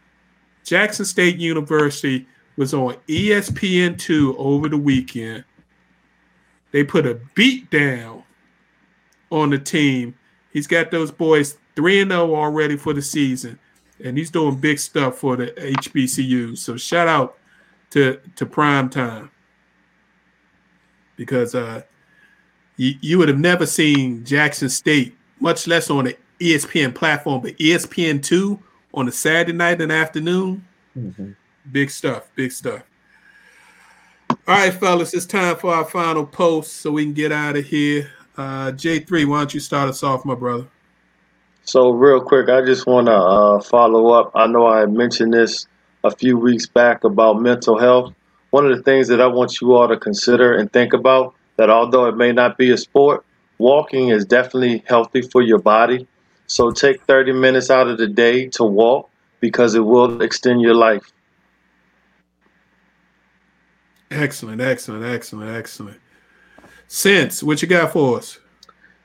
Jackson State University was on ESPN2 over the weekend. They put a beat down on the team. He's got those boys 3 0 already for the season and he's doing big stuff for the HBCU. So shout out to to Prime Time because uh, you, you would have never seen Jackson State, much less on the ESPN platform, but ESPN two on a Saturday night and afternoon. Mm-hmm. Big stuff, big stuff. All right, fellas, it's time for our final post so we can get out of here. Uh, J3, why don't you start us off, my brother? So real quick, I just want to uh, follow up. I know I mentioned this a few weeks back about mental health. One of the things that I want you all to consider and think about that although it may not be a sport, walking is definitely healthy for your body. So take 30 minutes out of the day to walk because it will extend your life. Excellent, excellent, excellent, excellent. Sense, what you got for us?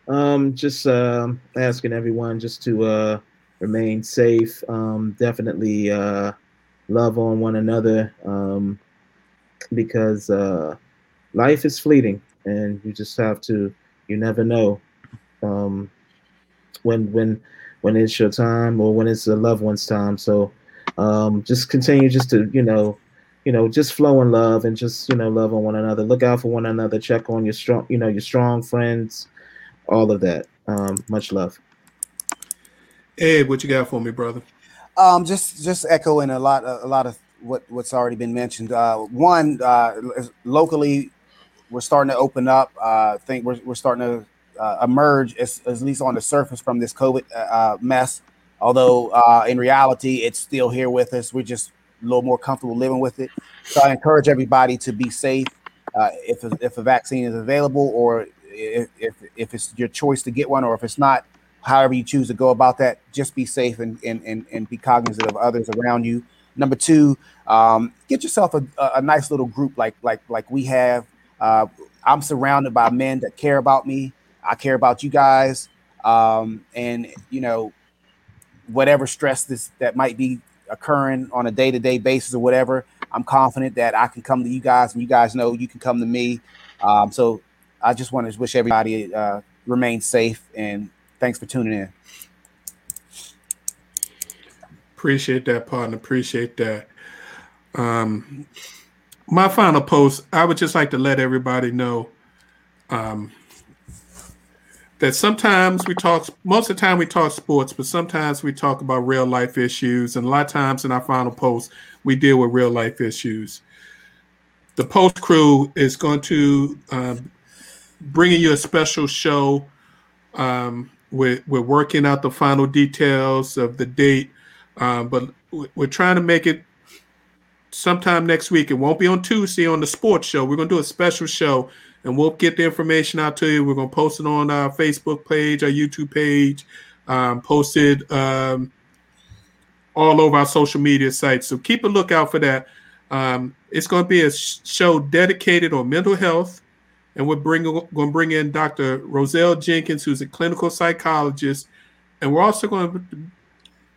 Um, just uh, asking everyone just to uh, remain safe. Um, definitely uh, love on one another um, because uh, life is fleeting, and you just have to. You never know um, when when when it's your time or when it's a loved one's time. So um, just continue just to you know you know just flow in love and just you know love on one another. Look out for one another. Check on your strong you know your strong friends all of that. Um, much love. Ed, what you got for me, brother? Um, just just echoing a lot a lot of what what's already been mentioned. Uh, one, uh, locally, we're starting to open up. Uh, I think we're we're starting to uh, emerge, as, at least on the surface, from this COVID uh, uh, mess. Although uh, in reality, it's still here with us. We're just a little more comfortable living with it. So I encourage everybody to be safe. Uh, if if a vaccine is available, or if, if, if it's your choice to get one or if it's not, however you choose to go about that, just be safe and and and, and be cognizant of others around you. Number two, um, get yourself a, a nice little group like like like we have. Uh, I'm surrounded by men that care about me. I care about you guys, um, and you know, whatever stress this that might be occurring on a day to day basis or whatever, I'm confident that I can come to you guys, and you guys know you can come to me. Um, so I just want to wish everybody uh, remain safe and thanks for tuning in. Appreciate that, partner. Appreciate that. Um, my final post, I would just like to let everybody know um, that sometimes we talk, most of the time we talk sports, but sometimes we talk about real life issues. And a lot of times in our final post, we deal with real life issues. The post crew is going to um, bringing you a special show. Um, we're, we're working out the final details of the date, um, but we're trying to make it sometime next week. It won't be on Tuesday on the sports show. We're going to do a special show and we'll get the information out to you. We're going to post it on our Facebook page, our YouTube page, um, post it um, all over our social media sites. So keep a lookout for that. Um, it's going to be a show dedicated on mental health, and we're bring, going to bring in Dr. Roselle Jenkins, who's a clinical psychologist, and we're also going to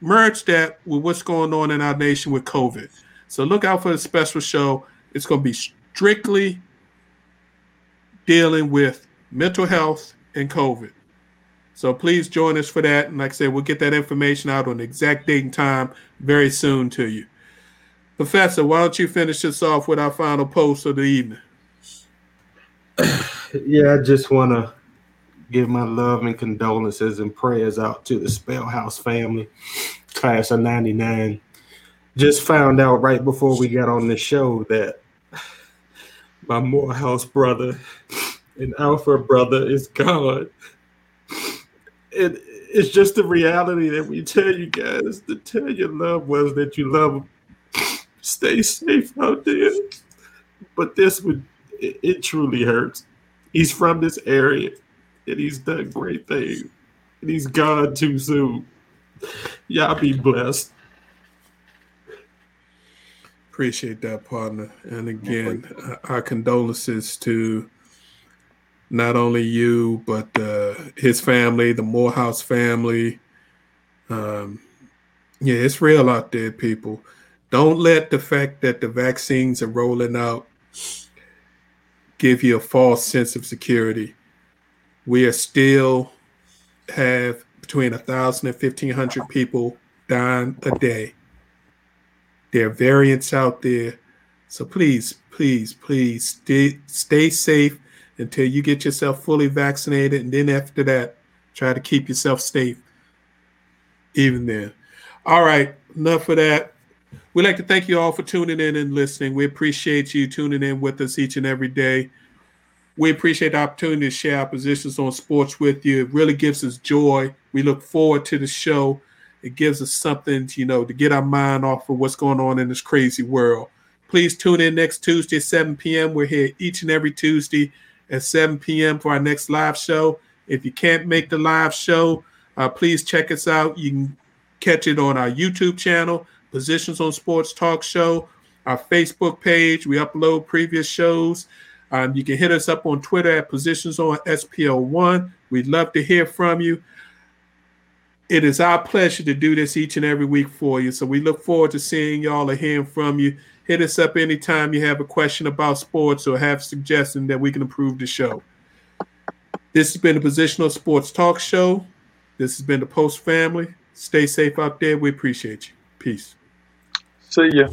merge that with what's going on in our nation with COVID. So look out for the special show. It's going to be strictly dealing with mental health and COVID. So please join us for that. And like I said, we'll get that information out on the exact date and time very soon to you. Professor, why don't you finish this off with our final post of the evening? Yeah, I just want to give my love and condolences and prayers out to the Spellhouse family, class of 99. Just found out right before we got on the show that my Morehouse brother and Alpha brother is gone. It, it's just the reality that we tell you guys to tell your loved ones that you love them. Stay safe out there. But this would, it, it truly hurts. He's from this area and he's done great things. And he's gone too soon. Y'all be blessed. Appreciate that, partner. And again, uh, our condolences to not only you, but uh, his family, the Morehouse family. Um, yeah, it's real out there, people. Don't let the fact that the vaccines are rolling out give you a false sense of security. We are still have between a thousand and fifteen hundred people dying a day. There are variants out there. So please, please, please stay stay safe until you get yourself fully vaccinated. And then after that, try to keep yourself safe. Even then. All right, enough of that. We'd like to thank you all for tuning in and listening. We appreciate you tuning in with us each and every day. We appreciate the opportunity to share our positions on sports with you. It really gives us joy. We look forward to the show. It gives us something, to, you know, to get our mind off of what's going on in this crazy world. Please tune in next Tuesday at 7 p.m. We're here each and every Tuesday at 7 p.m. for our next live show. If you can't make the live show, uh, please check us out. You can catch it on our YouTube channel, Positions on Sports Talk Show, our Facebook page. We upload previous shows. Um, you can hit us up on Twitter at Positions on SPL1. We'd love to hear from you. It is our pleasure to do this each and every week for you. So we look forward to seeing y'all or hearing from you. Hit us up anytime you have a question about sports or have a suggestion that we can improve the show. This has been the Positions On Sports Talk Show. This has been the Post Family. Stay safe out there. We appreciate you. Peace. See ya.